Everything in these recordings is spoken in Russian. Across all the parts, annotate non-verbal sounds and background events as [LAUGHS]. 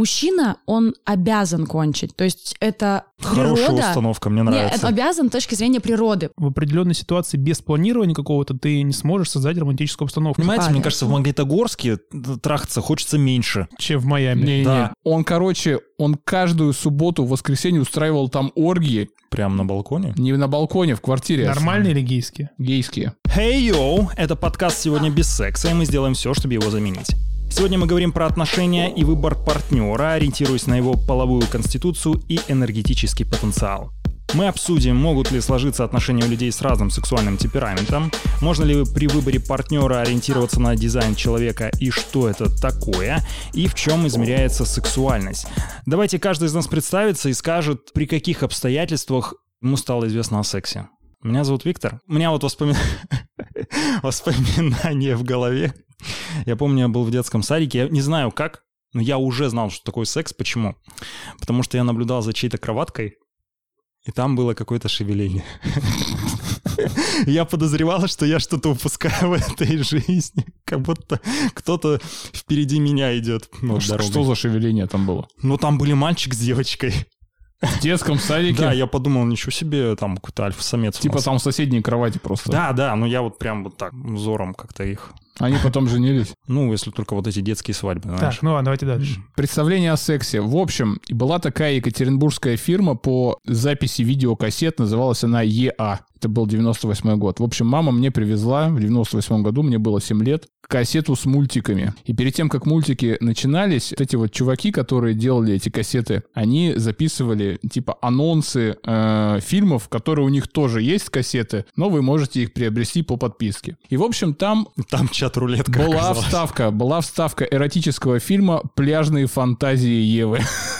мужчина, он обязан кончить. То есть это Хорошая природа. установка, мне Нет, нравится. это обязан с точки зрения природы. В определенной ситуации без планирования какого-то ты не сможешь создать романтическую обстановку, Понимаете, Понятно. мне кажется, в Магнитогорске трахаться хочется меньше. чем в Майами. Не-не-не. Да. Он, короче, он каждую субботу, воскресенье устраивал там оргии. Прямо на балконе. Не на балконе, в квартире. Нормальные или гейские? Гейские. Hey yo, это подкаст сегодня без секса, и мы сделаем все, чтобы его заменить. Сегодня мы говорим про отношения и выбор партнера, ориентируясь на его половую конституцию и энергетический потенциал. Мы обсудим, могут ли сложиться отношения у людей с разным сексуальным темпераментом, можно ли при выборе партнера ориентироваться на дизайн человека и что это такое, и в чем измеряется сексуальность. Давайте каждый из нас представится и скажет, при каких обстоятельствах ему стало известно о сексе. Меня зовут Виктор. У меня вот воспоми- [LAUGHS] [LAUGHS] воспоминания в голове. Я помню, я был в детском садике, я не знаю как, но я уже знал, что такое секс. Почему? Потому что я наблюдал за чьей-то кроваткой, и там было какое-то шевеление. [LAUGHS] Я подозревал, что я что-то упускаю в этой жизни. Как будто кто-то впереди меня идет. Ш- дорогой. Что за шевеление там было? Ну, там были мальчик с девочкой. В детском садике? Да, я подумал, ничего себе, там какой-то альфа-самец. Типа там в соседней кровати просто. Да, да, ну я вот прям вот так взором как-то их... Они потом женились. [LAUGHS] Ну, если только вот эти детские свадьбы, знаешь. Так, ну ладно, давайте дальше. Представление о сексе. В общем, была такая екатеринбургская фирма по записи видеокассет, называлась она ЕА. Это был 98 год. В общем, мама мне привезла в 98 году, мне было 7 лет, кассету с мультиками. И перед тем, как мультики начинались, вот эти вот чуваки, которые делали эти кассеты, они записывали типа анонсы э, фильмов, которые у них тоже есть кассеты, но вы можете их приобрести по подписке. И, в общем, там Там чат-рулетка была оказалась. вставка, была вставка эротического фильма «Пляжные фантазии Евы». [LAUGHS]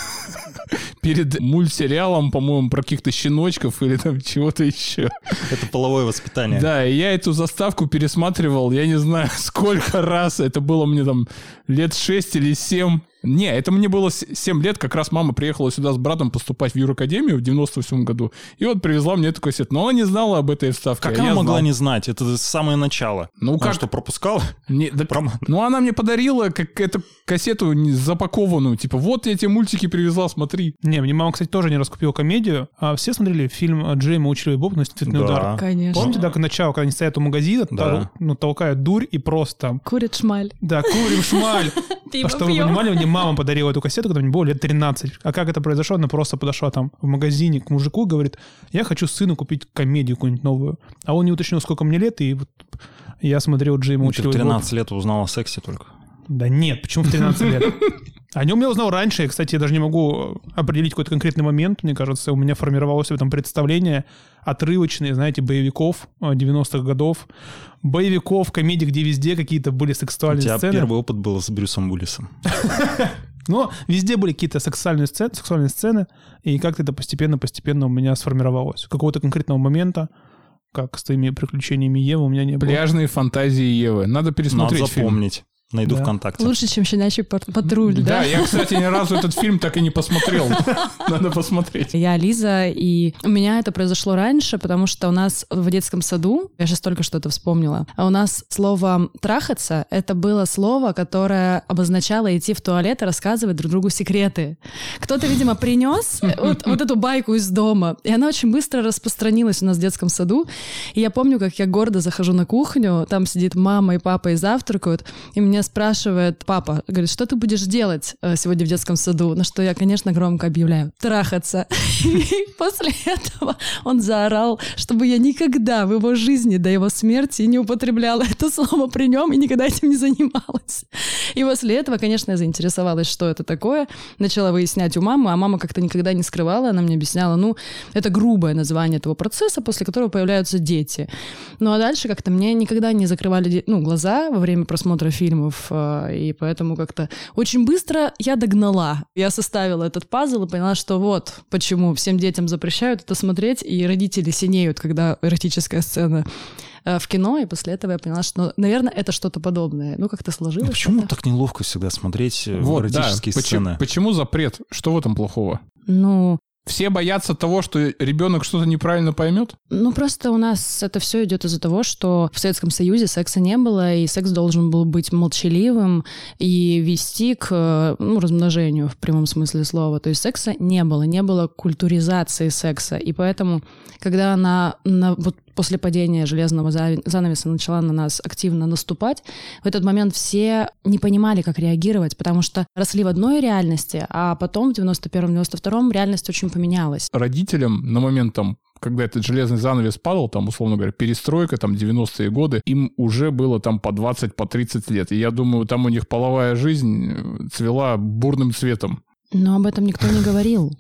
Перед мультсериалом, по-моему, про каких-то щеночков или там чего-то еще. Это половое воспитание. Да, и я эту заставку пересматривал, я не знаю, [LAUGHS] сколько раз. Это было мне там лет 6 или 7. Не, это мне было 7 лет, как раз мама приехала сюда с братом поступать в Юракадемию в 98 году, и вот привезла мне эту кассету. Но она не знала об этой вставке. Как а она могла знал. не знать? Это самое начало. Ну, Она как- что, пропускала? Не, да, [LAUGHS] Пром- ну, она мне подарила как эту кассету запакованную. Типа, вот я тебе мультики привезла, смотри. Не, мне мама, кстати, тоже не раскупила комедию. А все смотрели фильм Джейма «Учили бобу» на «Цветный Да. удар». Конечно. Помните, так начало, когда они стоят у магазина, Да. тол- ну, толкают дурь и просто, Курит шмаль. да, курим шмаль. [LAUGHS] А чтобы вы понимали, мама подарила эту кассету, когда мне было лет 13. А как это произошло? Она просто подошла там в магазине к мужику и говорит, я хочу сыну купить комедию какую-нибудь новую. А он не уточнил, сколько мне лет, и вот я смотрел Джейма Ну, Ты в «Учили 13 лет узнал о сексе только. Да нет, почему в 13 лет? [LAUGHS] О нем я узнал раньше. Я, кстати, даже не могу определить какой-то конкретный момент. Мне кажется, у меня формировалось в этом представление отрывочные, знаете, боевиков э, 90-х годов. Боевиков, комедий, где везде какие-то были У сексуальные тебя сцены. первый опыт был с Брюсом Уиллисом. [LAUGHS] Но везде были какие-то сексуальные сцены, сексуальные сцены, и как-то это постепенно-постепенно у меня сформировалось. Какого-то конкретного момента, как с твоими приключениями Евы, у меня не было. Пляжные фантазии Евы. Надо Надо пересмотреть фильм. запомнить. Найду Да. ВКонтакте. Лучше, чем щенячий патруль, Да, да? я, кстати, ни разу этот фильм так и не посмотрел. [LAUGHS] Надо посмотреть. Я Лиза, и у меня это произошло раньше, потому что у нас в детском саду, я сейчас только что это вспомнила, а у нас слово «трахаться» — это было слово, которое обозначало идти в туалет и рассказывать друг другу секреты. Кто-то, видимо, принес вот, вот эту байку из дома, и она очень быстро распространилась у нас в детском саду. И я помню, как я гордо захожу на кухню, там сидит мама и папа и завтракают, и меня спрашивает папа, говорит, что ты будешь делать э, сегодня в детском саду? На что я, конечно, громко объявляю, трахаться. И после этого он заорал, чтобы я никогда в его жизни до его смерти не употребляла это слово при нем и никогда этим не занималась. И после этого, конечно, я заинтересовалась, что это такое, начала выяснять у мамы, а мама как-то никогда не скрывала, она мне объясняла, ну, это грубое название этого процесса, после которого появляются дети. Ну, а дальше как-то мне никогда не закрывали ну, глаза во время просмотра фильмов, э, и поэтому как-то очень быстро я догнала. Я составила этот пазл и поняла, что вот почему всем детям запрещают это смотреть, и родители синеют, когда эротическая сцена э, в кино, и после этого я поняла, что, наверное, это что-то подобное. Ну, как-то сложилось. Ну, почему это. так неловко всегда смотреть э, Вот, да. эротические Почему, сцены? почему запрет? Что в этом плохого? Ну, Все боятся того, что ребенок что-то неправильно поймет? Ну, просто у нас это все идет из-за того, что в Советском Союзе секса не было, и секс должен был быть молчаливым и вести к ну, размножению в прямом смысле слова. То есть секса не было, не было культуризации секса. И поэтому, когда она на, вот после падения железного занавеса начала на нас активно наступать, в этот момент все не понимали, как реагировать, потому что росли в одной реальности, а потом в 91-м, 92-м реальность очень поменялась. Родителям на момент там когда этот железный занавес падал, там, условно говоря, перестройка, там, 90-е годы, им уже было там по 20, по 30 лет. И я думаю, там у них половая жизнь э, цвела бурным цветом. Но об этом никто не говорил.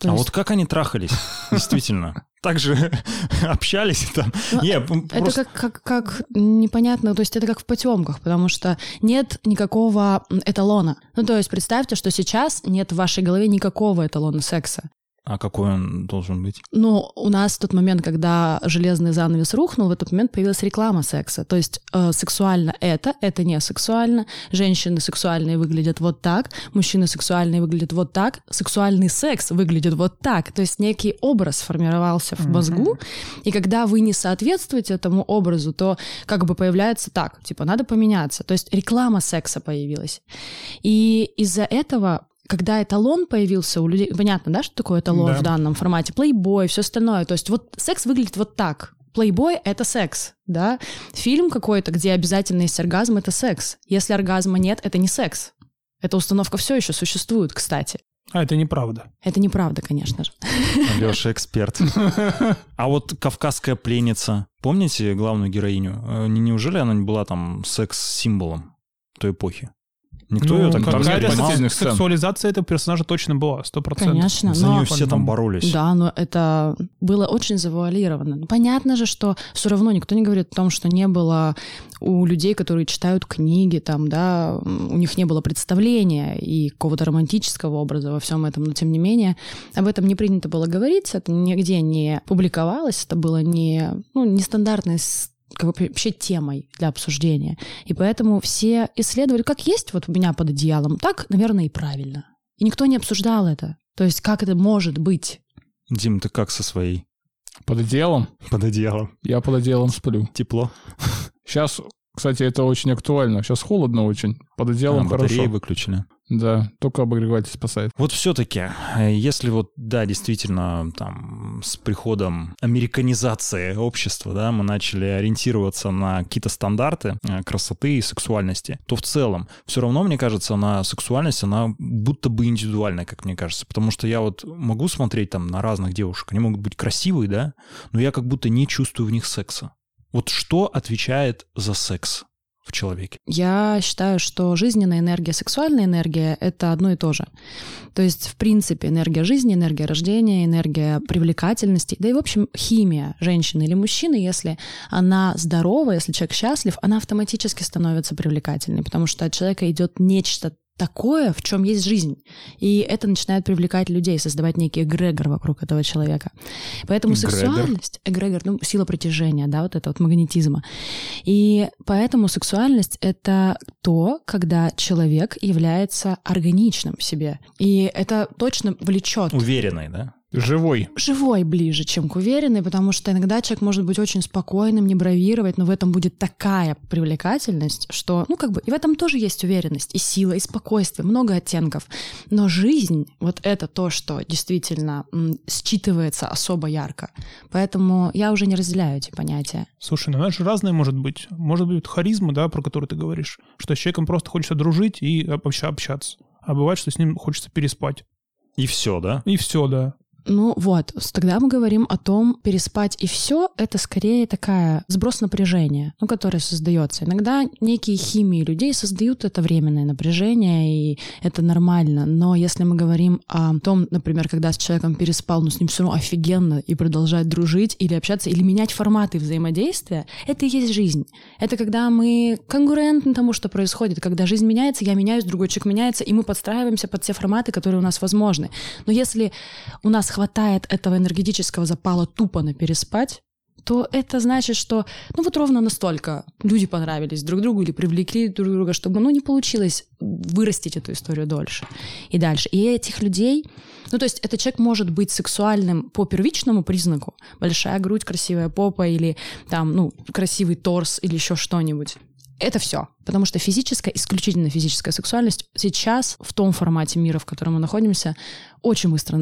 То а есть... вот как они трахались, [LAUGHS] действительно? Так же [LAUGHS] общались там. Ну, Не, это просто... как, как, как непонятно, то есть это как в потемках, потому что нет никакого эталона. Ну, то есть представьте, что сейчас нет в вашей голове никакого эталона секса. А какой он должен быть? Ну, у нас в тот момент, когда железный занавес рухнул, в этот момент появилась реклама секса. То есть э, сексуально это, это не сексуально. Женщины сексуальные выглядят вот так, мужчины сексуальные выглядят вот так, сексуальный секс выглядит вот так. То есть некий образ сформировался в мозгу, mm-hmm. и когда вы не соответствуете этому образу, то как бы появляется так, типа, надо поменяться. То есть реклама секса появилась. И из-за этого когда эталон появился у людей, понятно, да, что такое эталон да. в данном формате, плейбой, все остальное, то есть вот секс выглядит вот так. Плейбой — это секс, да. Фильм какой-то, где обязательно есть оргазм — это секс. Если оргазма нет, это не секс. Эта установка все еще существует, кстати. А это неправда. Это неправда, конечно же. Леша эксперт. [LAUGHS] А вот «Кавказская пленница», помните главную героиню? Э, неужели она не была там секс-символом той эпохи? Никто ну, ее так там не понимал. Сексуализация этого персонажа точно была, сто процентов. Конечно. За но... нее все там боролись. Да, но это было очень завуалировано. Ну, понятно же, что все равно никто не говорит о том, что не было у людей, которые читают книги, там, да, у них не было представления и какого-то романтического образа во всем этом, но тем не менее об этом не принято было говорить, это нигде не публиковалось, это было не, ну, нестандартное как бы вообще темой для обсуждения. И поэтому все исследовали, как есть вот у меня под одеялом, так, наверное, и правильно. И никто не обсуждал это. То есть как это может быть? Дим, ты как со своей? Под одеялом? Под одеялом. Я под одеялом сплю. Тепло. Сейчас, кстати, это очень актуально. Сейчас холодно очень. Под одеялом а, хорошо. Батареи выключили. Да, только обогреватель спасает. Вот все-таки, э, если вот, да, действительно, там, с приходом американизации общества, да, мы начали ориентироваться на какие-то стандарты э, красоты и сексуальности, то в целом все равно, мне кажется, на сексуальность, она будто бы индивидуальная, как мне кажется, потому что я вот могу смотреть там на разных девушек, они могут быть красивые, да, но я как будто не чувствую в них секса. Вот что отвечает за секс? в человеке? Я считаю, что жизненная энергия, сексуальная энергия — это одно и то же. То есть, в принципе, энергия жизни, энергия рождения, энергия привлекательности, да и, в общем, химия женщины или мужчины, если она здорова, если человек счастлив, она автоматически становится привлекательной, потому что от человека идет нечто такое, в чем есть жизнь. И это начинает привлекать людей, создавать некий эгрегор вокруг этого человека. Поэтому эгрегор. сексуальность, эгрегор, ну, сила притяжения, да, вот это вот магнетизма. И поэтому сексуальность — это то, когда человек является органичным в себе. И это точно влечет. Уверенный, да? Живой. Живой ближе, чем к уверенной, потому что иногда человек может быть очень спокойным, не бравировать, но в этом будет такая привлекательность, что, ну, как бы, и в этом тоже есть уверенность, и сила, и спокойствие, много оттенков. Но жизнь, вот это то, что действительно м, считывается особо ярко. Поэтому я уже не разделяю эти понятия. Слушай, ну она же разная может быть. Может быть харизма, да, про которую ты говоришь, что с человеком просто хочется дружить и общаться. А бывает, что с ним хочется переспать. И все, да? И все, да. Ну вот, тогда мы говорим о том, переспать и все, это скорее такая сброс напряжения, ну, которое создается. Иногда некие химии людей создают это временное напряжение, и это нормально. Но если мы говорим о том, например, когда с человеком переспал, но с ним все равно офигенно и продолжать дружить или общаться, или менять форматы взаимодействия, это и есть жизнь. Это когда мы конкурентны тому, что происходит. Когда жизнь меняется, я меняюсь, другой человек меняется, и мы подстраиваемся под те форматы, которые у нас возможны. Но если у нас хватает этого энергетического запала тупо на переспать, то это значит, что ну вот ровно настолько люди понравились друг другу или привлекли друг друга, чтобы ну не получилось вырастить эту историю дольше и дальше. И этих людей Ну, то есть этот человек может быть сексуальным по первичному признаку. Большая грудь, красивая попа или там, ну, красивый торс или еще что-нибудь. Это все. Потому что физическая, исключительно физическая сексуальность сейчас в том формате мира, в котором мы находимся, очень быстро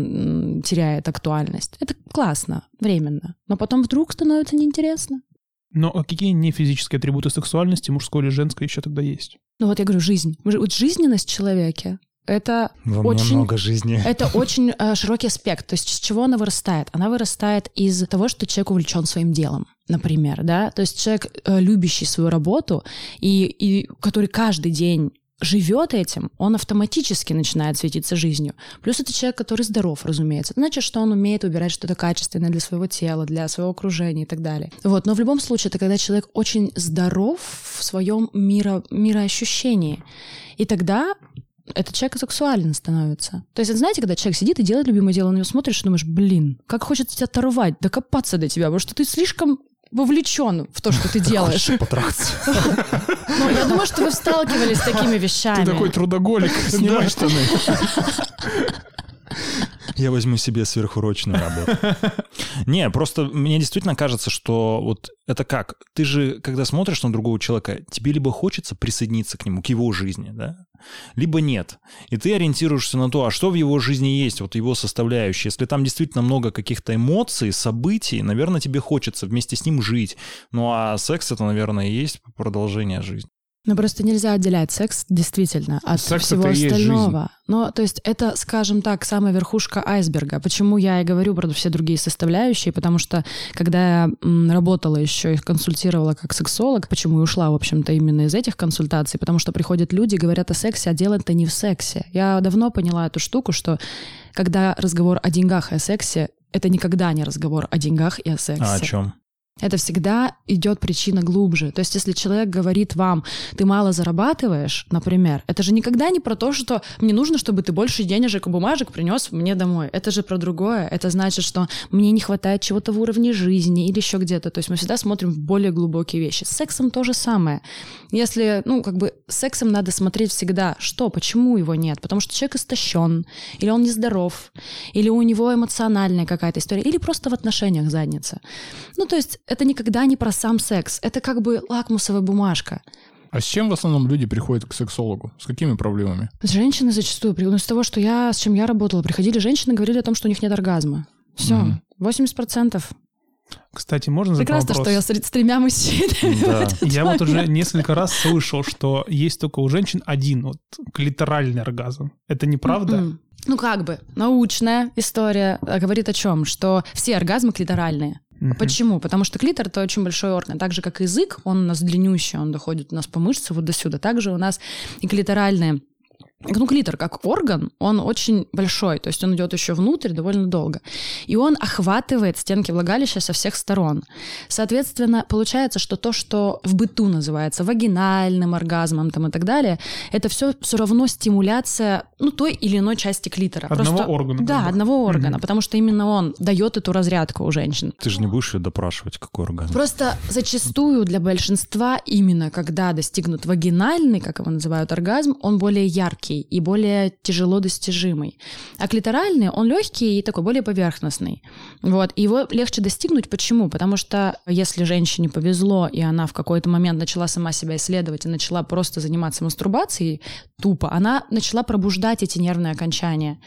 теряет актуальность. Это классно, временно. Но потом вдруг становится неинтересно. Но а какие не физические атрибуты сексуальности, мужской или женской, еще тогда есть? Ну вот я говорю, жизнь. Вот жизненность в человеке, это Во очень, много жизни. [LAUGHS] Это очень э, широкий аспект. То есть с чего она вырастает? Она вырастает из того, что человек увлечен своим делом, например, да. То есть человек, э, любящий свою работу и, и который каждый день живет этим, он автоматически начинает светиться жизнью. Плюс это человек, который здоров, разумеется. Значит, что он умеет выбирать что-то качественное для своего тела, для своего окружения и так далее. Вот. Но в любом случае, это когда человек очень здоров в своем миро, мироощущении. И тогда этот человек сексуален становится. То есть, знаете, когда человек сидит и делает любимое дело, на него смотришь и думаешь, блин, как хочется тебя оторвать, докопаться до тебя, потому что ты слишком вовлечен в то, что ты делаешь. Потрахаться. [LAUGHS] Ну, я думаю, что вы сталкивались с такими вещами. Ты такой трудоголик, [LAUGHS] снимай штаны. [LAUGHS] Я возьму себе сверхурочную работу. Не, просто мне действительно кажется, что вот это как? Ты же, когда смотришь на другого человека, тебе либо хочется присоединиться к нему, к его жизни, да, либо нет. И ты ориентируешься на то, а что в его жизни есть, вот его составляющие. Если там действительно много каких-то эмоций, событий, наверное, тебе хочется вместе с ним жить. Ну а секс это, наверное, и есть продолжение жизни. Ну, просто нельзя отделять секс действительно от секс всего остального. Но, то есть, это, скажем так, самая верхушка айсберга. Почему я и говорю про все другие составляющие? Потому что, когда я работала еще и консультировала как сексолог, почему и ушла, в общем-то, именно из этих консультаций, потому что приходят люди, говорят о сексе, а дело это не в сексе. Я давно поняла эту штуку, что когда разговор о деньгах и о сексе, это никогда не разговор о деньгах и о сексе. А о чем? Это всегда идет причина глубже. То есть, если человек говорит вам, ты мало зарабатываешь, например, это же никогда не про то, что мне нужно, чтобы ты больше денежек и бумажек принес мне домой. Это же про другое. Это значит, что мне не хватает чего-то в уровне жизни или еще где-то. То есть мы всегда смотрим в более глубокие вещи. С сексом то же самое. Если, ну, как бы сексом надо смотреть всегда, что, почему его нет. Потому что человек истощен, или он нездоров, или у него эмоциональная какая-то история, или просто в отношениях задница. Ну, то есть это никогда не про сам секс. Это как бы лакмусовая бумажка. А с чем в основном люди приходят к сексологу? С какими проблемами? Женщины зачастую, ну, с того, что я, с чем я работала, приходили женщины, говорили о том, что у них нет оргазма. Все, mm 80%. Кстати, можно задать Прекрасно, вопрос? что я с, с тремя мужчинами. Да. Я вот уже несколько раз слышал, что есть только у женщин один вот клиторальный оргазм. Это неправда? Mm-mm. Ну, как бы, научная история говорит о чем? Что все оргазмы клиторальные. Угу. Почему? Потому что клитор — это очень большой орган. Так же, как язык, он у нас длиннющий, он доходит у нас по мышце вот до сюда. Также у нас и клиторальные ну, клитор как орган, он очень большой, то есть он идет еще внутрь довольно долго. И он охватывает стенки влагалища со всех сторон. Соответственно, получается, что то, что в быту называется вагинальным оргазмом там, и так далее, это все все равно стимуляция ну, той или иной части клитора. Одного Просто, органа. Да, одного органа, угу. потому что именно он дает эту разрядку у женщин. Ты же не будешь ее допрашивать, какой оргазм. Просто зачастую для большинства именно когда достигнут вагинальный, как его называют, оргазм, он более яркий легкий и более тяжело достижимый. А клиторальный, он легкий и такой более поверхностный. Вот. И его легче достигнуть. Почему? Потому что если женщине повезло, и она в какой-то момент начала сама себя исследовать и начала просто заниматься мастурбацией тупо, она начала пробуждать эти нервные окончания.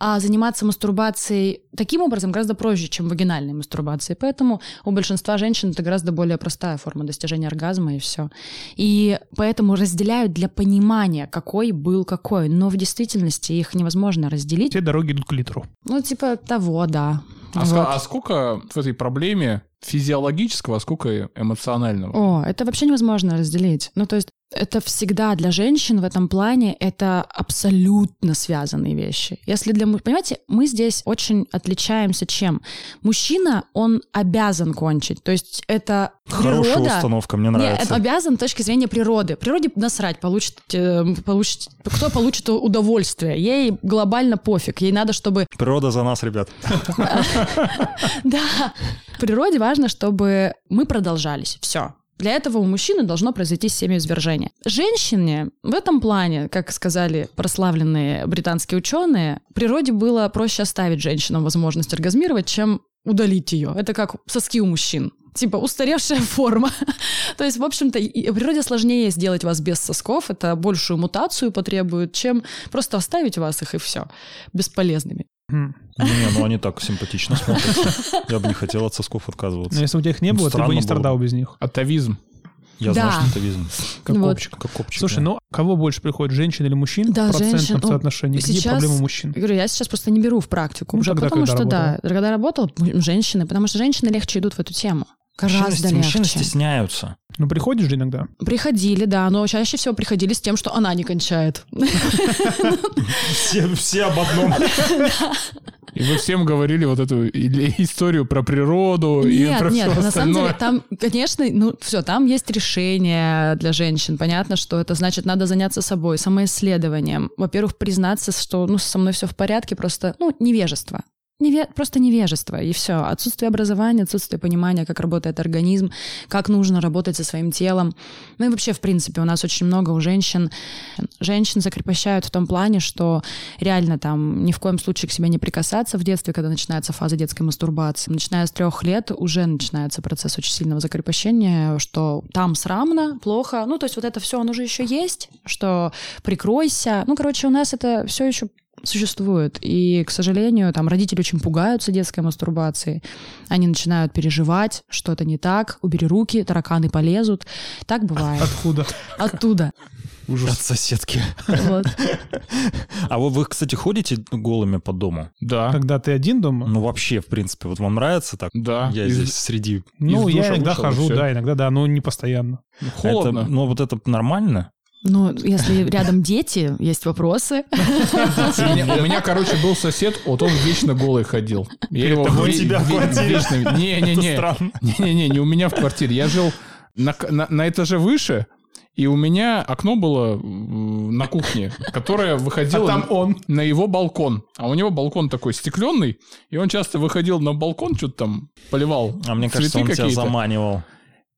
А заниматься мастурбацией таким образом гораздо проще, чем вагинальной мастурбацией. Поэтому у большинства женщин это гораздо более простая форма достижения оргазма и все. И поэтому разделяют для понимания, какой был какой такое, но в действительности их невозможно разделить. Все дороги идут к литру. Ну, типа того, да. А, вот. а сколько в этой проблеме физиологического, а сколько эмоционального? О, это вообще невозможно разделить. Ну, то есть это всегда для женщин в этом плане это абсолютно связанные вещи. Если для понимаете, мы здесь очень отличаемся чем? Мужчина, он обязан кончить. То есть это Хорошая природа... установка, мне нравится. Нет, обязан с точки зрения природы. Природе насрать, получит, э, получит, кто получит удовольствие. Ей глобально пофиг. Ей надо, чтобы... Природа за нас, ребят. [LAUGHS] Да. Природе важно, чтобы мы продолжались. Все. Для этого у мужчины должно произойти семяизвержение. Женщине в этом плане, как сказали прославленные британские ученые, природе было проще оставить женщинам возможность оргазмировать, чем удалить ее. Это как соски у мужчин типа устаревшая [LAUGHS] форма. То есть, в общем-то, природе сложнее сделать вас без сосков, это большую мутацию потребует, чем просто оставить вас их и все, бесполезными. Не, ну они так симпатично смотрятся. Я бы не хотел от сосков отказываться. Но если у тебя их не было, ты бы не страдал без них. Атовизм. Я Да. знаю, что это визм. Как Вот. копчик. Как копчик. Слушай, да. ну кого больше приходит, женщин или мужчин Да, в процентном женщин. Ну, соотношении? Где сейчас- проблема мужчин? Я говорю, я сейчас просто не беру в практику Ну, уже, тогда, потому когда что, да, когда работала, м, женщины, потому что женщины легче идут в эту тему. Мужчины- Гораздо Мужчины легче. стесняются. Ну, приходишь же иногда. Приходили, да, но чаще всего приходили с тем, что она не кончает. Все, об одном. И вы всем говорили вот эту историю про природу и про нет, все на самом деле остальное. там, конечно, ну все, там есть решение для женщин. Понятно, что это значит, надо заняться собой, самоисследованием. Во-первых, признаться, что ну со мной все в порядке, просто ну невежество. Неве- просто невежество, и все. Отсутствие образования, отсутствие понимания, как работает организм, как нужно работать со своим телом. Ну и вообще, в принципе, у нас очень много у женщин. Женщин закрепощают в том плане, что реально там ни в коем случае к себе не прикасаться в детстве, когда начинается фаза детской мастурбации. Начиная с трех лет уже начинается процесс очень сильного закрепощения, что там срамно, плохо. Ну, то есть вот это все, оно же еще есть, что прикройся. Ну, короче, у нас это все еще существует. И, к сожалению, там родители очень пугаются детской мастурбации. Они начинают переживать, что-то не так, убери руки, тараканы полезут. Так бывает. Откуда? Оттуда. От соседки. Вот. А вы, вы, кстати, ходите голыми по дому? Да, Когда ты один дома? Ну, вообще, в принципе, вот вам нравится так? да. Я Из- здесь среди... Ну, я иногда вышел, хожу, да, иногда да, но не постоянно. Холодно. Это, ну, вот это нормально? Ну, если рядом дети, есть вопросы. У меня, короче, был сосед, вот он вечно голый ходил. Я его у тебя в квартире? Не-не-не. Не-не-не, не у меня в квартире. Я жил на, этаже выше, и у меня окно было на кухне, которое выходило А там на- он. на его балкон. А у него балкон такой стекленный, и он часто выходил на балкон, что-то там поливал. А мне кажется, цветы он тебя заманивал.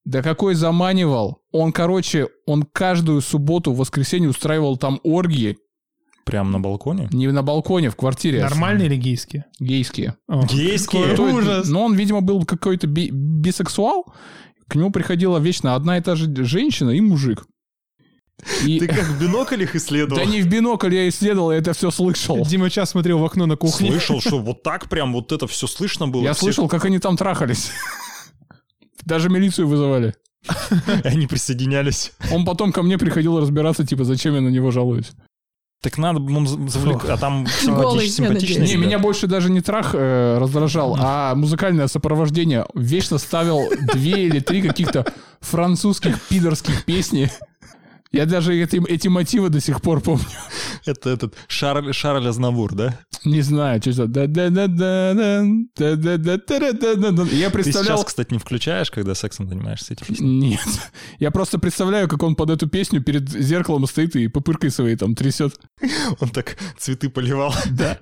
Да какой заманивал. Он, короче, он каждую субботу, воскресенье устраивал там оргии. Прямо на балконе? Не на балконе, в квартире. Нормальные или гейские? Гейские. О, Гейские? [LAUGHS] какой Ужас. Но он, видимо, был какой-то би- бисексуал. К нему приходила вечно одна и та же женщина и мужик. И... как в бинокль их [LAUGHS] исследовал? Да не в бинокль я исследовал, я это все слышал. Дима час смотрел в окно на кухне. Слышал, [LAUGHS] что вот так прям вот это все слышно было. Я слышал, как они там трахались. Даже милицию вызывали. [LAUGHS] Они присоединялись. Он потом ко мне приходил разбираться, типа, зачем я на него жалуюсь. Так надо завлек... А там симпатич- надеюсь. Не, меня больше даже не трах э, раздражал, а музыкальное сопровождение. Вечно ставил две или три каких-то французских пидорских песни. Я даже эти, эти мотивы до сих пор помню. Это этот Шарль, Шарль Азнавур, да? Не знаю, что это. Я Ты представлял... сейчас, кстати, не включаешь, когда сексом занимаешься эти песни? Нет. Я просто представляю, как он под эту песню перед зеркалом стоит и пупыркой своей там трясет. Он так цветы поливал. Да.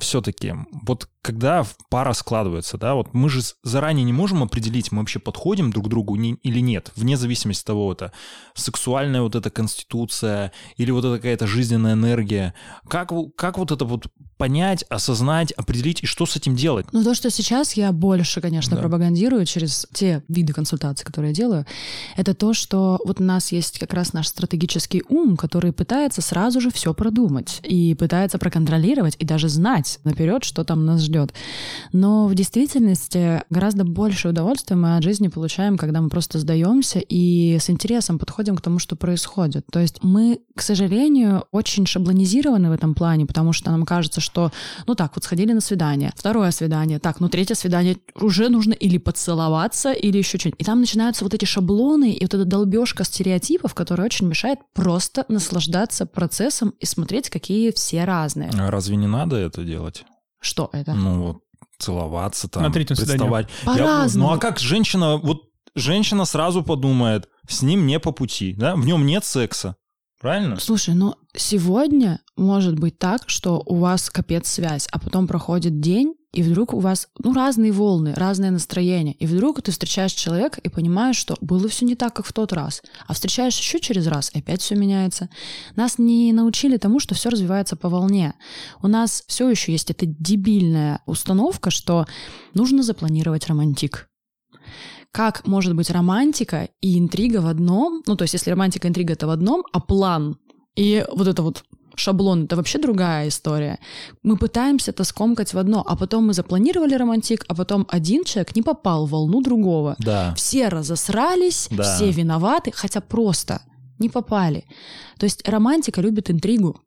Все-таки, вот когда пара складывается, да, вот мы же заранее не можем определить, мы вообще подходим друг к другу не- или нет, вне зависимости от того, это сексуальная вот эта конституция или вот это какая-то жизненная энергия. Как, как вот это вот понять, осознать, определить и что с этим делать? Ну, то, что сейчас я больше, конечно, Да. пропагандирую через те виды консультаций, которые я делаю, это то, что вот у нас есть как раз наш стратегический ум, который пытается сразу же все продумать и пытается проконтролировать и даже знать наперед, что там нас ждет. Но в действительности гораздо больше удовольствия мы от жизни получаем, когда мы просто сдаемся и с интересом подходим к тому, что происходит. То есть мы, к сожалению, очень шаблонизированы в этом плане, потому что нам кажется, что, ну так, вот сходили на свидание, второе свидание, так, ну третье свидание, уже нужно или поцеловаться, или еще что-нибудь. И там начинаются вот эти шаблоны и вот эта долбежка стереотипов, которая очень мешает просто наслаждаться процессом и смотреть, какие все разные. А разве не надо это делать? Что это? Ну вот, целоваться там, На третьем представать. Я- По-разному. ну а как женщина, вот женщина сразу подумает, с ним не по пути, да, в нем нет секса, правильно? Слушай, ну сегодня может быть так, что у вас капец связь, а потом проходит день, и вдруг у вас, ну, разные волны, разное настроение, и вдруг ты встречаешь человека и понимаешь, что было все не так, как в тот раз, а встречаешь еще через раз, и опять все меняется. Нас не научили тому, что все развивается по волне. У нас все еще есть эта дебильная установка, что нужно запланировать романтик. Как может быть романтика и интрига в одном? Ну, то есть, если романтика и интрига это в одном, а план и вот это вот шаблон — это вообще другая история. Мы пытаемся это скомкать в одно, а потом мы запланировали романтик, а потом один человек не попал в волну другого. Да. Все разосрались, Да. все виноваты, хотя просто не попали. То есть романтика любит интригу,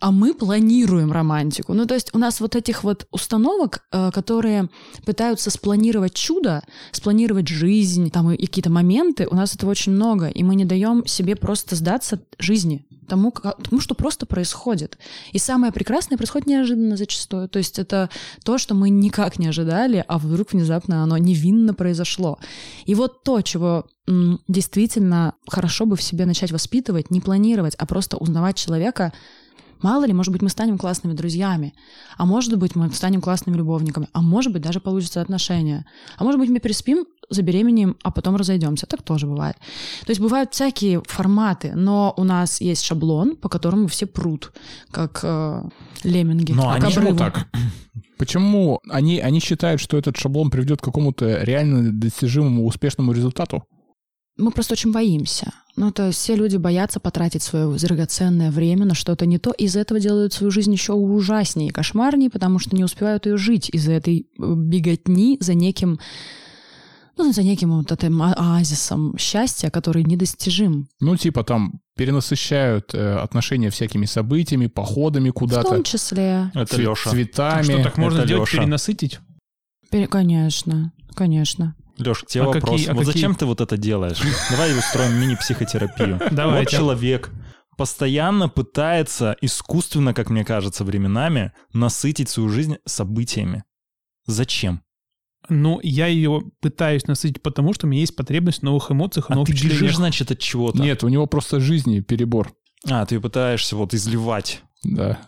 а мы планируем романтику. Ну, то есть у нас вот этих вот установок, э, которые пытаются спланировать чудо, спланировать жизнь, там и какие-то моменты, у нас этого очень много, и мы не даем себе просто сдаться жизни, тому, тому, что просто происходит. И самое прекрасное происходит неожиданно зачастую. То есть это то, что мы никак не ожидали, а вдруг внезапно оно невинно произошло. И вот то, чего действительно хорошо бы в себе начать воспитывать, не планировать, а просто узнавать человека, Мало ли, может быть, мы станем классными друзьями, а может быть, мы станем классными любовниками, а может быть, даже получится отношения, а может быть, мы переспим, забеременеем, а потом разойдемся. Так тоже бывает. То есть бывают всякие форматы, но у нас есть шаблон, по которому все прут, как э, лемминги. Но они- Почему обрыву. так? [CLEARS THROAT] Почему они, они считают, что этот шаблон приведет к какому-то реально достижимому успешному результату? Мы просто очень боимся. Ну, то есть все люди боятся потратить свое драгоценное время на что-то не то, и из-за этого делают свою жизнь еще ужаснее и кошмарнее, потому что не успевают ее жить из-за этой э, беготни за неким, ну, за неким вот этим оазисом счастья, который недостижим. Ну, типа там перенасыщают э, отношения всякими событиями, походами В куда-то, том числе. Это цве- Леша. цветами. Что, так можно это сделать, Лёша. перенасытить? Пере- Конечно, конечно. Леш, к тебе А вопрос. какие- а вот какие- зачем ты вот это делаешь? Давай устроим мини-психотерапию. Вот Давайте. человек постоянно пытается искусственно, как мне кажется, временами насытить свою жизнь событиями. Зачем? Ну, я ее пытаюсь насытить потому, что у меня есть потребность в новых эмоциях А новых ты бежишь, значит, от чего-то. Нет, у него просто жизни перебор. А, ты пытаешься вот изливать. Да.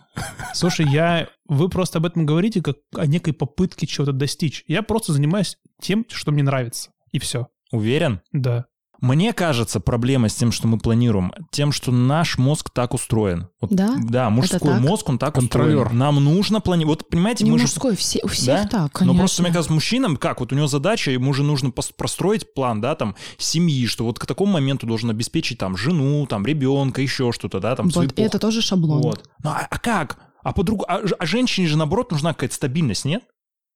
Слушай, я... Вы просто об этом говорите как о некой попытке чего-то достичь. Я просто занимаюсь тем, что мне нравится. И все. Уверен? Да. Мне кажется, проблема с тем, что мы планируем, тем, что наш мозг так устроен. Вот, Да? Да, мужской так. мозг, он так Контролер. устроен. Нам нужно планировать. Вот, понимаете, Не мы же мужской, все, у всех Да? так, конечно. Но просто, мне кажется, мужчинам, как, вот у него задача, ему же нужно простроить план, да, там, семьи, что вот к такому моменту должен обеспечить там жену, там, ребенка, еще что-то, да, там, Вот, это тоже шаблон. Вот. Ну, а, а как? А по-другому, а, а женщине же, наоборот, нужна какая-то стабильность, нет?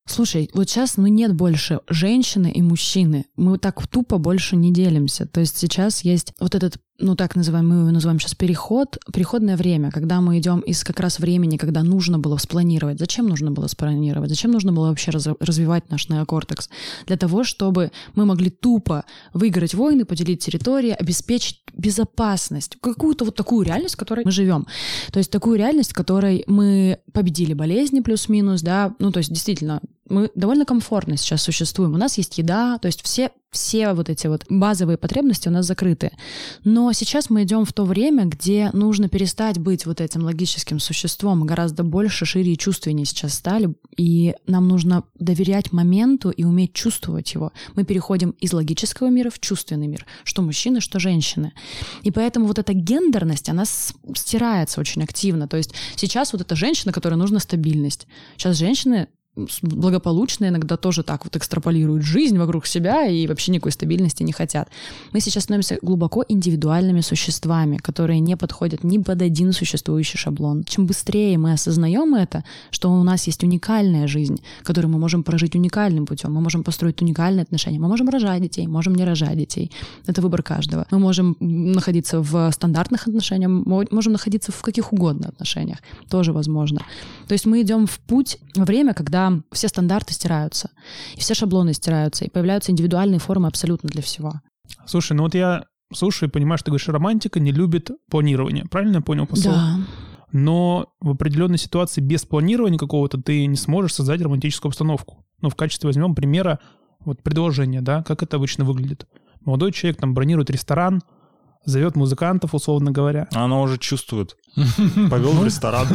Слушай, вот сейчас ну, нет больше женщины и мужчины. Мы так тупо больше не делимся. То есть сейчас есть вот этот, ну так называемый, мы его называем сейчас переход, переходное время, когда мы идем из как раз времени, когда нужно было спланировать. Зачем нужно было спланировать? Зачем нужно было вообще раз- развивать наш неокортекс? Для того, чтобы мы могли тупо выиграть войны, поделить территории, обеспечить безопасность, какую-то вот такую реальность, в которой мы живем. То есть такую реальность, в которой мы победили болезни плюс-минус, да, ну то есть действительно мы довольно комфортно сейчас существуем. У нас есть еда, то есть все, все вот эти вот базовые потребности у нас закрыты. Но сейчас мы идем в то время, где нужно перестать быть вот этим логическим существом. Гораздо больше, шире и чувственнее сейчас стали. И нам нужно доверять моменту и уметь чувствовать его. Мы переходим из логического мира в чувственный мир. Что мужчины, что женщины. И поэтому вот эта гендерность, она стирается очень активно. То есть сейчас вот эта женщина, которой нужна стабильность. Сейчас женщины благополучно иногда тоже так вот экстраполируют жизнь вокруг себя и вообще никакой стабильности не хотят. Мы сейчас становимся глубоко индивидуальными существами, которые не подходят ни под один существующий шаблон. Чем быстрее мы осознаем это, что у нас есть уникальная жизнь, которую мы можем прожить уникальным путем, мы можем построить уникальные отношения, мы можем рожать детей, можем не рожать детей. Это выбор каждого. Мы можем находиться в стандартных отношениях, мо- можем находиться в каких угодно отношениях. Тоже возможно. То есть мы идем в путь время, когда все стандарты стираются, и все шаблоны стираются, и появляются индивидуальные формы абсолютно для всего. Слушай, ну вот я слушаю и понимаю, что ты говоришь, романтика не любит планирование. Правильно я понял посыл? Да. Но в определенной ситуации без планирования какого-то ты не сможешь создать романтическую обстановку. Ну, в качестве возьмем примера вот предложение, да, как это обычно выглядит. Молодой человек там бронирует ресторан, зовет музыкантов, условно говоря. Она уже чувствует. Повел в ресторан.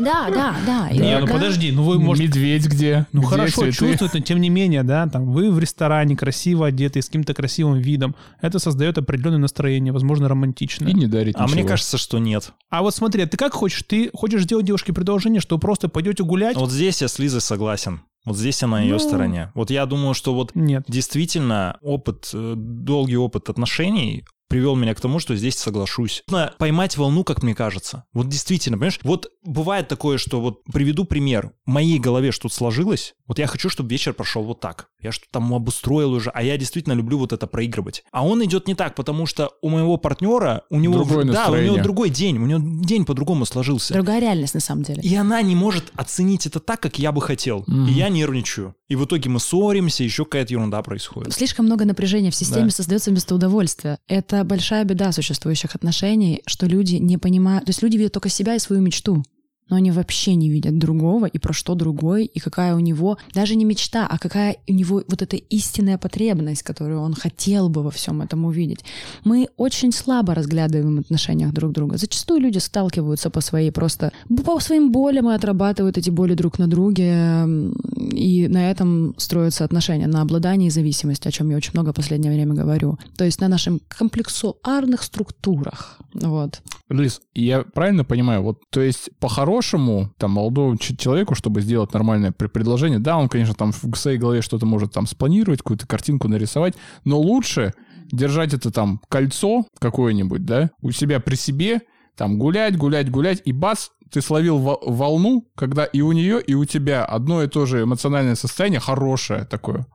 Да, да, да. Не, ну подожди, ну вы, может, Медведь где? ну хорошо чувствует, но тем не менее, да, там вы в ресторане красиво одеты, с каким-то красивым видом. Это создает определенное настроение, возможно, романтичное. И не дарит А мне кажется, что нет. А вот смотри, а ты как хочешь? Ты хочешь сделать девушке предложение, что просто пойдете гулять? Вот здесь я с Лизой согласен. Вот здесь я на ее Ну. стороне. Вот я думаю, что вот Нет. действительно опыт, э, долгий опыт отношений привел меня к тому, что здесь соглашусь. Нужно поймать волну, как мне кажется. Вот действительно, понимаешь? Вот бывает такое, что вот приведу пример. В моей голове что-то сложилось. Вот я хочу, чтобы вечер прошел вот так. Я что-то там обустроил уже, а я действительно люблю вот это проигрывать. А он идет не так, потому что у моего партнера, у него... Другое да, у него другой день, у него день по-другому сложился. Другая реальность на самом деле. И она не может оценить это так, как я бы хотел. Мгм. И я нервничаю. И в итоге мы ссоримся, еще какая-то ерунда происходит. Слишком много напряжения в системе Да. создается вместо удовольствия. Это большая беда существующих отношений, что люди не понимают... То есть люди видят только себя и свою мечту. Но они вообще не видят другого и про что другой, и какая у него даже не мечта, а какая у него вот эта истинная потребность, которую он хотел бы во всем этом увидеть. Мы очень слабо разглядываем в отношениях друг друга. Зачастую люди сталкиваются по своей просто по своим болям и отрабатывают эти боли друг на друге, и на этом строятся отношения, на обладании и зависимости, о чем я очень много в последнее время говорю. То есть на наших комплексуарных структурах. Вот. Лиз, я правильно понимаю, вот, то есть по-хорошему, там, молодому человеку, чтобы сделать нормальное пр- предложение, да, он, конечно, там в своей голове что-то может там спланировать, какую-то картинку нарисовать, но лучше держать это там кольцо какое-нибудь, да, у себя при себе, там, гулять, гулять, гулять, и бац, ты словил во- волну, когда и у нее, и у тебя одно и то же эмоциональное состояние хорошее такое.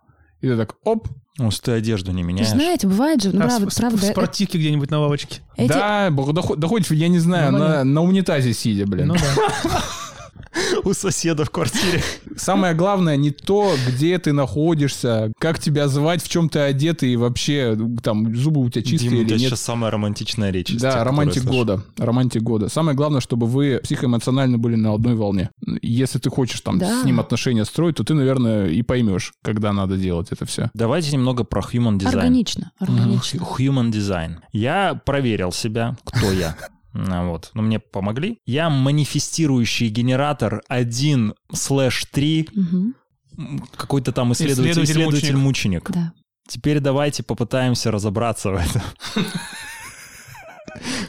И ты так, оп, Ну, ты одежду не меняешь. знаете, бывает же, ну, А правда, в, правда, в э- спортивке где-нибудь на лавочке. эти- да, бог- доход- доходит, я не знаю, Ну, на, на унитазе сидя, блин. Ну да. [LAUGHS] [LAUGHS] У соседа в квартире. Самое главное не то, где ты находишься, как тебя звать, в чем ты одет и вообще там зубы у тебя чистые Дима, у или тебя нет. сейчас самая романтичная речь. из тех, Да, которые романтик года. Романтик года. Самое главное, чтобы вы психоэмоционально были на одной волне. Если ты хочешь там Да. с ним отношения строить, то ты, наверное, и поймешь, когда надо делать это все. Давайте немного про human design. органично, органично. Human design. Я проверил себя, кто я. [LAUGHS] А, Вот. Но мне помогли. Я манифестирующий генератор 1 слэш 3, Мгм. м, какой-то там исследователь, Исследователь-мученик. исследователь-мученик. Да. Теперь давайте попытаемся разобраться в этом. [LAUGHS]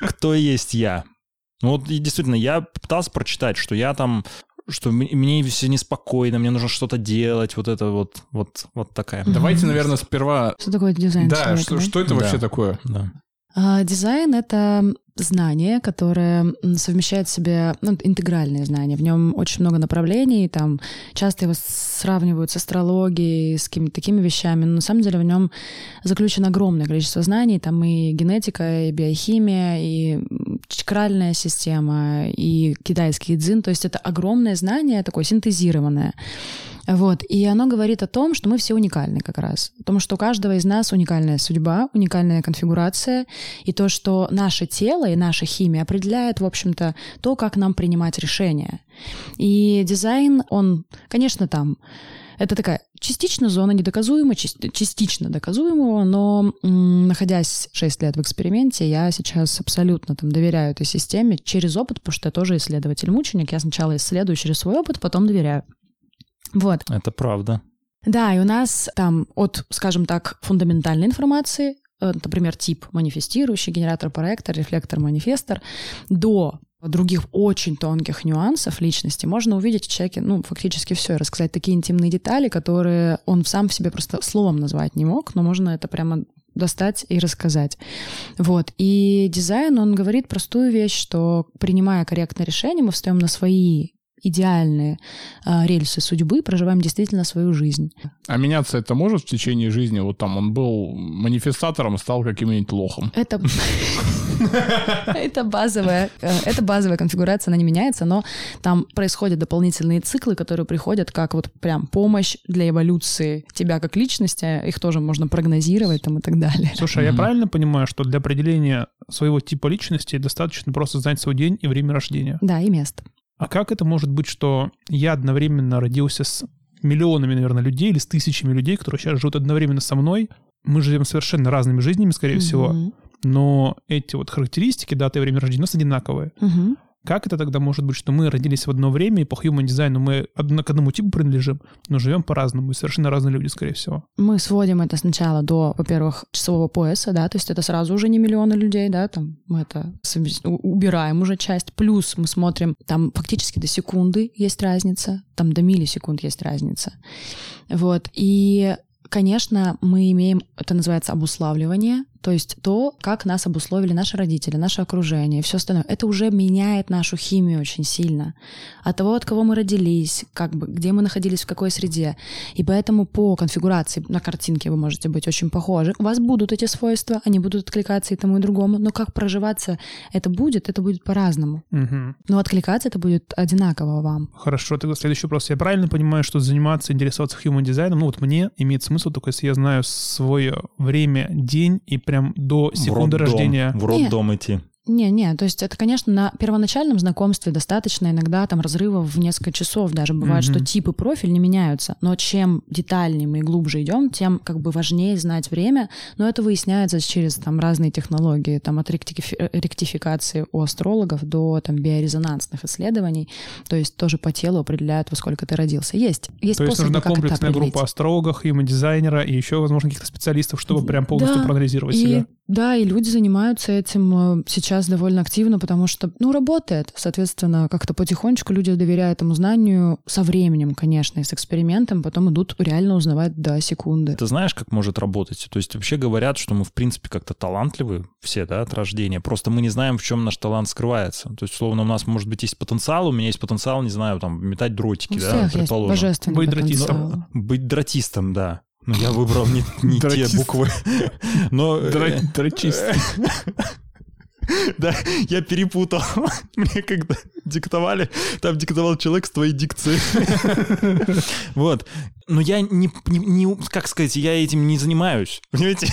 Кто есть я? Ну вот и действительно, я пытался прочитать, что я там что мне все неспокойно, мне нужно что-то делать, вот это вот, вот, вот такая. Давайте, наверное, сперва... Что такое дизайн Да, человека, что, да? что это Да. вообще такое? Да. А, Дизайн — это знание, которое совмещает в себе ну, интегральные знания. В нем очень много направлений, там часто его сравнивают с астрологией, с какими-то такими вещами, но на самом деле в нем заключено огромное количество знаний. Там и генетика, и биохимия, и чакральная система, и китайский дзин. То есть это огромное знание, такое синтезированное. Вот. И оно говорит о том, что мы все уникальны как раз. О том, что у каждого из нас уникальная судьба, уникальная конфигурация, и то, что наше тело и наша химия определяет, в общем-то, то, как нам принимать решения. И дизайн, он, конечно, там это такая частично зона недоказуемая, частично доказуемого, но м, находясь 6 лет в эксперименте, я сейчас абсолютно там доверяю этой системе через опыт, потому что я тоже исследователь-мученик. Я сначала исследую через свой опыт, потом доверяю. Вот. Это правда. Да, и у нас там от, скажем так, фундаментальной информации, э, например, тип манифестирующий, генератор проектор, рефлектор манифестор, до других очень тонких нюансов личности можно увидеть в человеке, ну, фактически все, рассказать такие интимные детали, которые он сам в себе просто словом назвать не мог, но можно это прямо достать и рассказать. Вот. И дизайн, он говорит простую вещь, что принимая корректное решение, мы встаем на свои идеальные а, рельсы судьбы и проживаем действительно свою жизнь. А меняться это может в течение жизни? Вот там он был манифестатором, стал каким-нибудь лохом. Это, [LAUGHS] это базовая, э, это базовая конфигурация, она не меняется, но там происходят дополнительные циклы, которые приходят как вот прям помощь для эволюции тебя как личности, их тоже можно прогнозировать там и так далее. Слушай, а я правильно понимаю, что для определения своего типа личности достаточно просто знать свой день и время рождения? Да, и место. А как это может быть, что я одновременно родился с миллионами, наверное, людей или с тысячами людей, которые сейчас живут одновременно со мной? Мы живем совершенно разными жизнями, скорее всего. Мгм. но эти вот характеристики, дата и время рождения у нас одинаковые. Мгм. Как это тогда может быть, что мы родились в одно время, и по human дизайну мы к одному типу принадлежим, но живем по-разному, и совершенно разные люди, скорее всего? Мы сводим это сначала до, во-первых, часового пояса, да, то есть это сразу уже не миллионы людей, да, там мы это убираем уже часть, плюс мы смотрим, там фактически до секунды есть разница, там до миллисекунд есть разница, вот, и Конечно, мы имеем, это называется обуславливание, то есть то, как нас обусловили наши родители, наше окружение и все остальное. Это уже меняет нашу химию очень сильно. От того, от кого мы родились, как бы, где мы находились, в какой среде. И поэтому по конфигурации на картинке вы можете быть очень похожи. У вас будут эти свойства, они будут откликаться и тому, и другому, но как проживаться это будет, это будет по-разному. Мгм. Но откликаться это будет одинаково вам. Хорошо, тогда следующий вопрос. Я правильно понимаю, что заниматься, интересоваться human дизайном, ну вот мне имеет смысл только если я знаю свое время, день и прям до В секунды роддом, рождения. В роддом идти. Не-не, то есть это, конечно, на первоначальном знакомстве достаточно иногда там разрывов в несколько часов даже. Бывает, Мгм. что типы профиль не меняются, но чем детальнее мы и глубже идем, тем как бы важнее знать время, но это выясняется через там разные технологии, там от э, ректификации у астрологов до там биорезонансных исследований, то есть тоже по телу определяют, во сколько ты родился. Есть, есть То есть нужна комплексная группа астрологов, human дизайнера и еще, возможно, каких-то специалистов, чтобы прям полностью Да, проанализировать И, себя. Да, и люди занимаются этим э, сейчас довольно активно, потому что, ну, работает. Соответственно, как-то потихонечку люди доверяют этому знанию со временем, конечно, и с экспериментом, потом идут реально узнавать до секунды. Ты знаешь, как может работать? То есть вообще говорят, что мы, в принципе, как-то талантливы все, да, от рождения. Просто мы не знаем, в чем наш талант скрывается. То есть, условно, у нас, может быть, есть потенциал, у меня есть потенциал, не знаю, там, метать дротики, У да, всех есть предположим. божественный Быть потенциал. дратистом. Быть дратистом, да. Но я выбрал не, не те буквы. Но... э, Дрочист. Да, я перепутал. Мне когда диктовали, там диктовал человек с твоей дикцией. Вот. Но я не, не, не- как сказать, я этим не занимаюсь. Понимаете?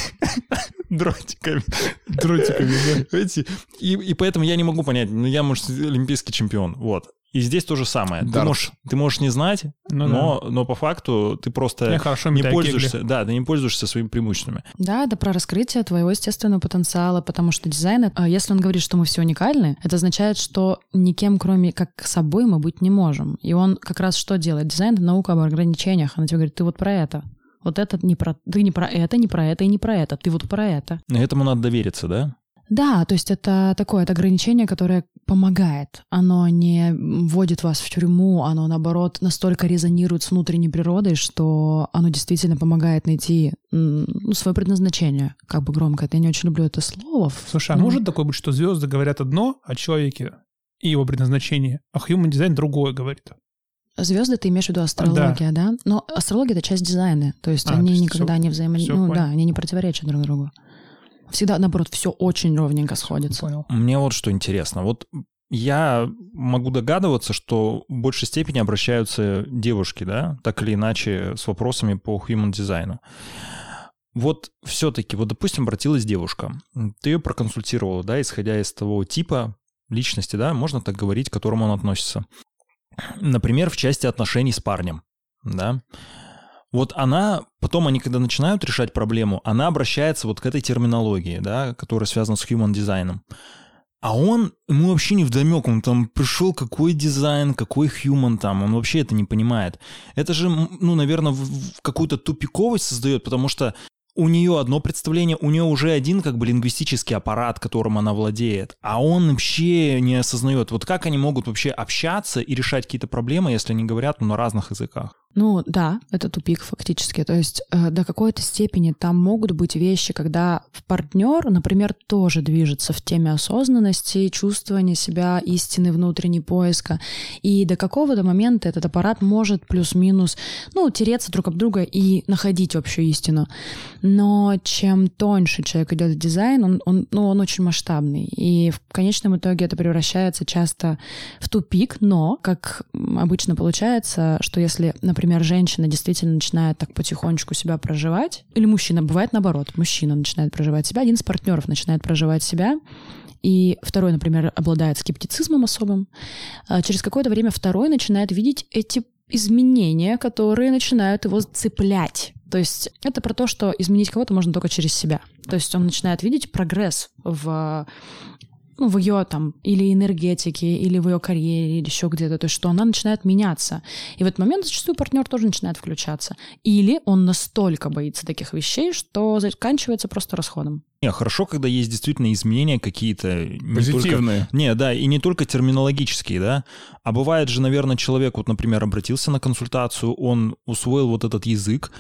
Дротиками. Дротиками, да. Понимаете? И, и поэтому я не могу понять, ну я, может, олимпийский чемпион. Вот. И здесь то же самое. Ты можешь, ты можешь не знать, Ну да. но, но по факту ты просто Я хорошо не пользуешься, кегли. да, ты не пользуешься своими преимуществами. Да, это про раскрытие твоего естественного потенциала, потому что дизайн, а, если он говорит, что мы все уникальны, это означает, что никем, кроме как собой, мы быть не можем. И он как раз что делает? Дизайн — это наука об ограничениях. Она тебе говорит, ты вот про это. Вот это не про... Ты не про это, не про это и не про это. Ты вот про это. Но этому надо довериться, да? Да, то есть это такое это ограничение, которое помогает. Оно не вводит вас в тюрьму, оно, наоборот, настолько резонирует с внутренней природой, что оно действительно помогает найти ну, свое предназначение. Как бы громко это, я не очень люблю это слово. Слушай, а Ну, может такое быть, что звезды говорят одно о человеке и его предназначении, а human дизайн другое говорит? Звезды ты имеешь в виду астрология, да? Но астрология это часть дизайна, то есть А, то они есть никогда всё- не взаимо... всё ну понял. да, они не противоречат друг другу. Всегда, наоборот, все очень ровненько сходится. Понял. Мне вот что интересно. Вот я могу догадываться, что в большей степени обращаются девушки, да, так или иначе, с вопросами по human дизайну. Вот все-таки, вот, допустим, обратилась девушка, ты ее проконсультировала, да, исходя из того типа личности, да, можно так говорить, к которому он относится. Например, в части отношений с парнем, да. Вот она, потом они, когда начинают решать проблему, она обращается вот к этой терминологии, да, которая связана с human дизайном. А он, ему вообще не вдомек, он там пришел, какой дизайн, какой human там, он вообще это не понимает. Это же, ну, наверное, какую-то тупиковость создает, потому что у нее одно представление, у нее уже один как бы лингвистический аппарат, которым она владеет, а он вообще не осознает. Вот как они могут вообще общаться и решать какие-то проблемы, если они говорят ну, на разных языках? Ну да, это тупик фактически. То есть э, до какой-то степени там могут быть вещи, когда партнер, например, тоже движется в теме осознанности, чувствования себя, истины внутренней поиска. И до какого-то момента этот аппарат может плюс-минус, ну, тереться друг об друга и находить общую истину. Но чем тоньше человек идет в дизайн, он, он, ну, он очень масштабный. И в конечном итоге это превращается часто в тупик, но, как обычно получается, что если, например, женщина действительно начинает так потихонечку себя проживать, или мужчина, бывает наоборот, мужчина начинает проживать себя, один из партнеров начинает проживать себя, и второй, например, обладает скептицизмом особым, а через какое-то время второй начинает видеть эти изменения, которые начинают его цеплять. То есть это про то, что изменить кого-то можно только через себя. То есть он начинает видеть прогресс в ну, в ее там или энергетике, или в ее карьере, или еще где-то, то есть что она начинает меняться. И в этот момент зачастую партнер тоже начинает включаться. Или он настолько боится таких вещей, что заканчивается просто расходом. Не, хорошо, когда есть действительно изменения какие-то... не Позитивные. только- не, да, и не только терминологические, да, а бывает же, наверное, человек, вот, например, обратился на консультацию, он усвоил вот этот язык,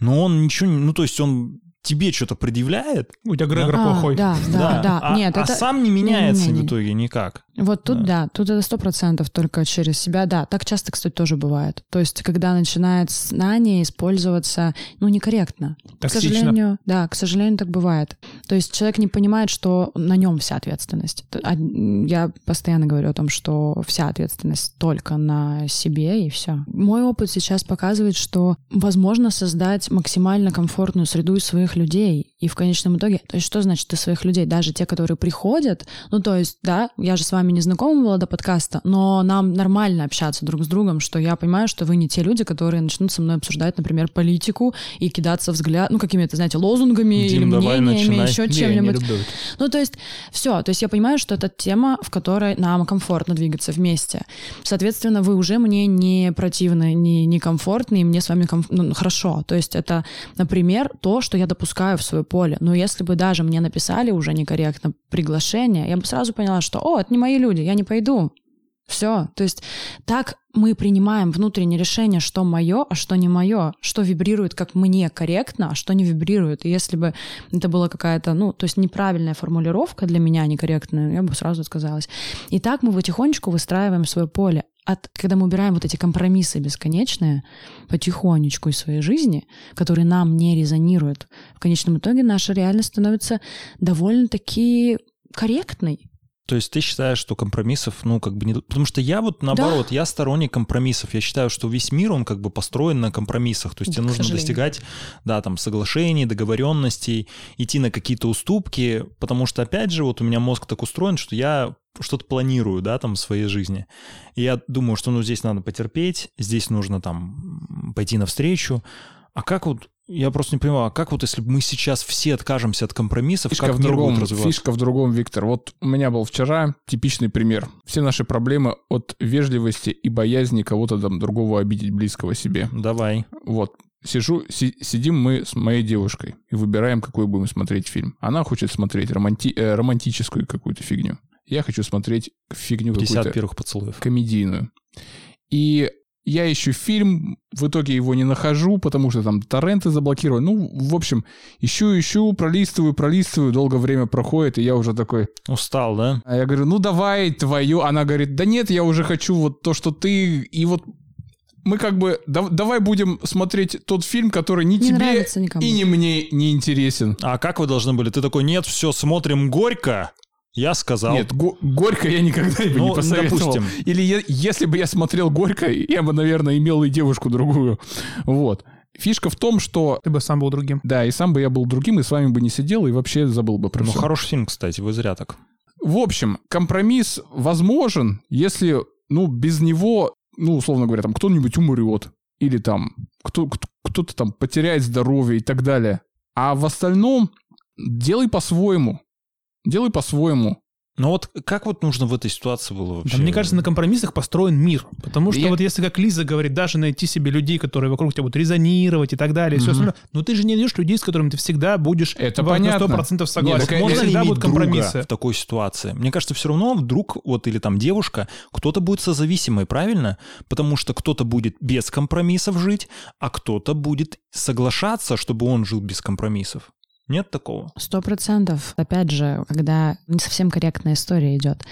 но он ничего не... Ну, то есть он тебе что-то предъявляет, У тебя Грегор А, плохой. Да, да, да. а, Нет, а это... сам не меняется Не-не-не. в итоге никак. Вот тут да. тут это сто процентов только через себя, да. Так часто, кстати, тоже бывает. То есть, когда начинает знание использоваться, ну, некорректно. К Токсично. сожалению, да, к сожалению, так бывает. То есть человек не понимает, что на нем вся ответственность. А, Я постоянно говорю о том, что вся ответственность только на себе и все. Мой опыт сейчас показывает, что возможно создать максимально комфортную среду из своих людей. И в конечном итоге, то есть что значит из своих людей? Даже те, которые приходят, ну то есть, да, я же с вами не знакома была до подкаста, но нам нормально общаться друг с другом, что я понимаю, что вы не те люди, которые начнут со мной обсуждать, например, политику и кидаться взгляд, ну какими-то, знаете, лозунгами Дим, или давай мнениями, начинай. еще чем-нибудь. Ну, то есть, все. То есть я понимаю, что это тема, в которой нам комфортно двигаться вместе. Соответственно, вы уже мне не противны, не, не комфортны, и мне с вами комф- ну, хорошо. То есть это, например, то, что я допускаю в свое поле. Но если бы даже мне написали уже некорректно приглашение, я бы сразу поняла, что, о, это не мои люди, я не пойду. Все. То есть так мы принимаем внутреннее решение, что мое, а что не мое, что вибрирует как мне корректно, а что не вибрирует. И если бы это была какая-то, ну, то есть неправильная формулировка для меня, некорректная, я бы сразу отказалась. И так мы потихонечку выстраиваем свое поле. От, когда мы убираем вот эти компромиссы бесконечные потихонечку из своей жизни, которые нам не резонируют, в конечном итоге наша реальность становится довольно-таки корректной. То есть ты считаешь, что компромиссов, ну, как бы не... Потому что я вот наоборот, я сторонник компромиссов. Я считаю, что весь мир, он как бы построен на компромиссах. То есть тебе К нужно сожалению. достигать, да, там, соглашений, договоренностей, идти на какие-то уступки, потому что, опять же, вот у меня мозг так устроен, что я что-то планирую, да, там, в своей жизни. И я думаю, что, ну, здесь надо потерпеть, здесь нужно, там, пойти навстречу. А как вот, я просто не понимаю, а как вот, если бы мы сейчас все откажемся от компромиссов, Фишка как в, другом, фишка в другом, Виктор. Вот у меня был вчера типичный пример. Все наши проблемы от вежливости и боязни кого-то там другого обидеть близкого себе. Давай. Вот. Сижу, си- сидим мы с моей девушкой и выбираем, какой будем смотреть фильм. Она хочет смотреть романти- э, романтическую какую-то фигню. Я хочу смотреть фигню 50 какую-то первых поцелуев. комедийную. И я ищу фильм, в итоге его не нахожу, потому что там торренты заблокированы. Ну, в общем, ищу, ищу, пролистываю, пролистываю, долго время проходит, и я уже такой... Устал, да? А я говорю, ну давай твою. Она говорит, да нет, я уже хочу вот то, что ты... И вот мы как бы... да- давай будем смотреть тот фильм, который ни Не тебе и ни мне не интересен. А как вы должны были? Ты такой, нет, все, смотрим горько. Я сказал. Нет, го- горько я никогда бы Ну, не посоветовал. допустим. Или е- если бы я смотрел горько, я бы, наверное, имел и девушку другую. Вот. Фишка в том, что Ты бы сам был другим. да, и сам бы я был другим, и с вами бы не сидел, и вообще забыл бы про Ну, всё. хороший фильм, кстати, вы зря так. В общем, компромисс возможен, если, ну, без него, ну, условно говоря, там кто-нибудь умрет, или там кто, кто- кто-то там потеряет здоровье и так далее. А в остальном делай по-своему. Делай по-своему. Но вот как вот нужно в этой ситуации было вообще? Да, мне кажется, на компромиссах построен мир. Потому что Я- вот если, как Лиза говорит, даже найти себе людей, которые вокруг тебя будут резонировать и так далее, и все остальное, но ты же не найдешь людей, с которыми ты всегда будешь Это во- понятно. на 100% согласен. Нет, так Можно всегда будут друга компромиссы. в такой ситуации? Мне кажется, все равно вдруг, вот или там девушка, кто-то будет созависимый, правильно? Потому что кто-то будет без компромиссов жить, а кто-то будет соглашаться, чтобы он жил без компромиссов. Нет такого? Сто процентов. Опять же, когда не совсем корректная история идет.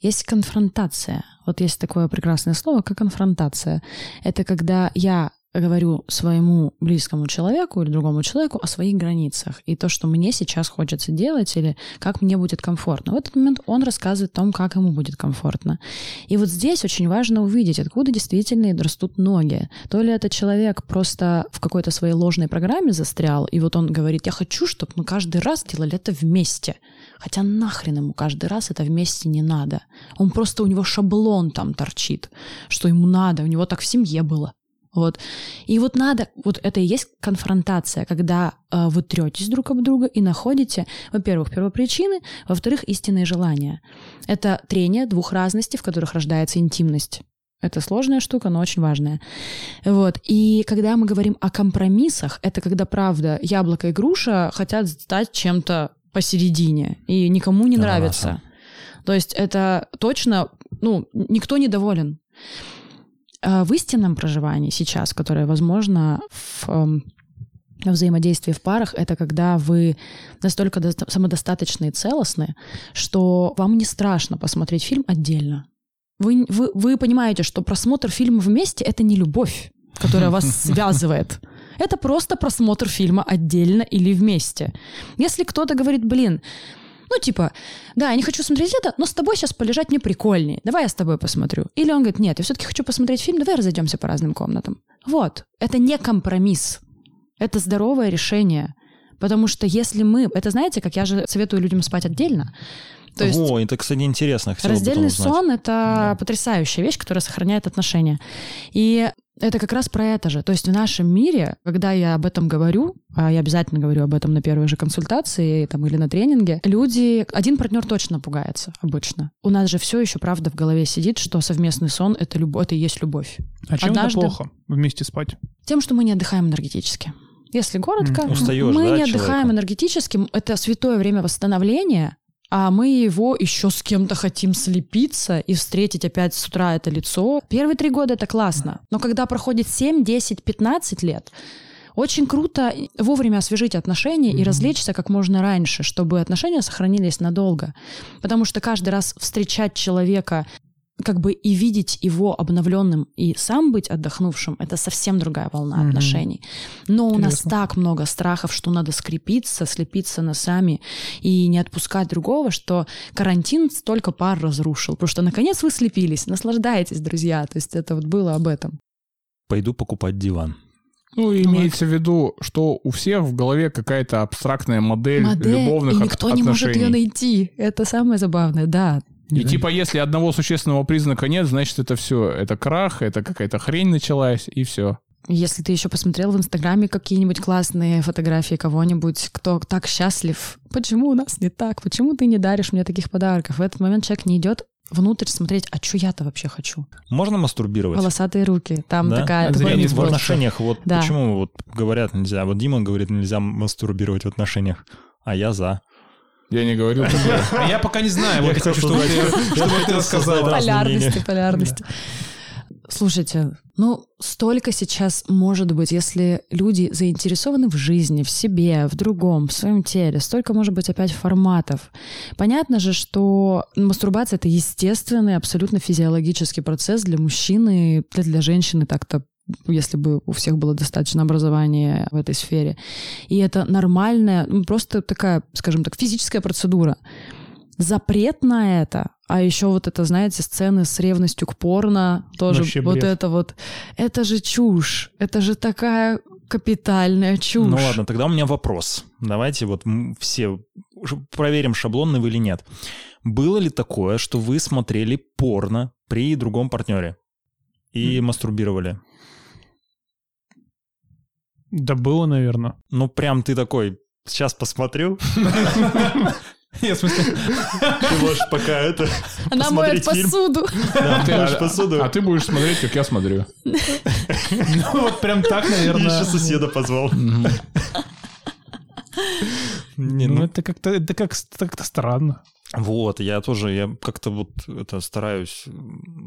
Есть конфронтация. Вот есть такое прекрасное слово, как конфронтация. Это когда я говорю своему близкому человеку или другому человеку о своих границах и то, что мне сейчас хочется делать или как мне будет комфортно. В этот момент он рассказывает о том, как ему будет комфортно. И вот здесь очень важно увидеть, откуда действительно растут ноги. То ли это человек просто в какой-то своей ложной программе застрял, и вот он говорит, я хочу, чтобы мы каждый раз делали это вместе. Хотя нахрен ему каждый раз это вместе не надо. Он просто, у него шаблон там торчит, что ему надо, у него так в семье было. Вот. И вот надо, вот это и есть конфронтация, когда э, вы третесь друг об друга и находите, во-первых, первопричины, во-вторых, истинные желания. Это трение двух разностей, в которых рождается интимность. Это сложная штука, но очень важная. Вот. И когда мы говорим о компромиссах, это когда, правда, яблоко и груша хотят стать чем-то посередине, и никому не нравится. То есть это точно, ну, никто не доволен. В истинном проживании сейчас, которое возможно в эм, взаимодействии в парах, это когда вы настолько доста- самодостаточны и целостны, что вам не страшно посмотреть фильм отдельно. Вы, вы, вы понимаете, что просмотр фильма вместе — это не любовь, которая вас [LAUGHS] связывает. Это просто просмотр фильма отдельно или вместе. Если кто-то говорит, блин, ну, типа, да, я не хочу смотреть это, но с тобой сейчас полежать мне прикольнее. Давай я с тобой посмотрю. Или он говорит, нет, я все-таки хочу посмотреть фильм, давай разойдемся по разным комнатам. Вот. Это не компромисс. Это здоровое решение. Потому что если мы... Это знаете, как я же советую людям спать отдельно. То есть О, это, кстати, интересно. Хотел бы раздельный сон — это потрясающая вещь, которая сохраняет отношения. И это как раз про это же. То есть в нашем мире, когда я об этом говорю, а я обязательно говорю об этом на первой же консультации там, или на тренинге, люди... Один партнер точно пугается обычно. У нас же все еще, правда, в голове сидит, что совместный сон — это, любовь, это и есть любовь. А чем Однажды- это плохо вместе спать? Тем, что мы не отдыхаем энергетически. Если коротко. Устаешь, мы да, не от отдыхаем человека? энергетически. Это святое время восстановления, а мы его еще с кем-то хотим слепиться и встретить опять с утра это лицо. Первые три года это классно. Но когда проходит 7, 10, 15 лет, очень круто вовремя освежить отношения и развлечься как можно раньше, чтобы отношения сохранились надолго. Потому что каждый раз встречать человека как бы и видеть его обновленным и сам быть отдохнувшим, это совсем другая волна Мгм. отношений. Но у нас Интересно. так много страхов, что надо скрепиться, слепиться носами и не отпускать другого, что карантин столько пар разрушил. Потому что наконец вы слепились, наслаждаетесь, друзья. То есть это вот было об этом. Пойду покупать диван. Ну, имеется в виду, что у всех в голове какая-то абстрактная модель, Модель, любовных и от- никто не может ее отношений. найти. Это самое забавное, да. И типа, если одного существенного признака нет, значит, это все, это крах, это какая-то хрень началась, и все. Если ты еще посмотрел в Инстаграме какие-нибудь классные фотографии кого-нибудь, кто так счастлив, почему у нас не так? Почему ты не даришь мне таких подарков? В этот момент человек не идет внутрь смотреть, а что я-то вообще хочу? Можно мастурбировать? Волосатые руки. Там Да? такая... А такой Нет, в отношениях вот Да. почему вот говорят нельзя. Вот Дима говорит нельзя мастурбировать в отношениях, а я за. Я не говорил такое. А я пока не знаю. Вот я хочу, чтобы ты чтобы ты хотел рассказала. Полярности, полярности. Слушайте, ну, столько сейчас может быть, если люди заинтересованы в жизни, в себе, в другом, в своем теле, столько может быть опять форматов. Понятно же, что мастурбация — это естественный, абсолютно физиологический процесс для мужчины, для, для женщины так-то если бы у всех было достаточно образования в этой сфере. И это нормальная, ну, просто такая, скажем так, физическая процедура. Запрет на это, а еще вот это, знаете, сцены с ревностью к порно, тоже Вообще вот бред. это вот, это же чушь, это же такая капитальная чушь. Ну ладно, тогда у меня вопрос. Давайте вот все проверим, шаблонный вы или нет. Было ли такое, что вы смотрели порно при другом партнере и мастурбировали? Да было, наверное. Ну прям ты такой, сейчас посмотрю. [LAUGHS] Я, в смысле, Ты можешь пока это... Она моет посуду. Да, ты А- моешь посуду. А ты будешь смотреть, как я смотрю. ну вот прям так, И наверное. еще соседа позвал. Не, Ну ну, это как-то это как как-то странно. Вот, я тоже, я как-то вот это стараюсь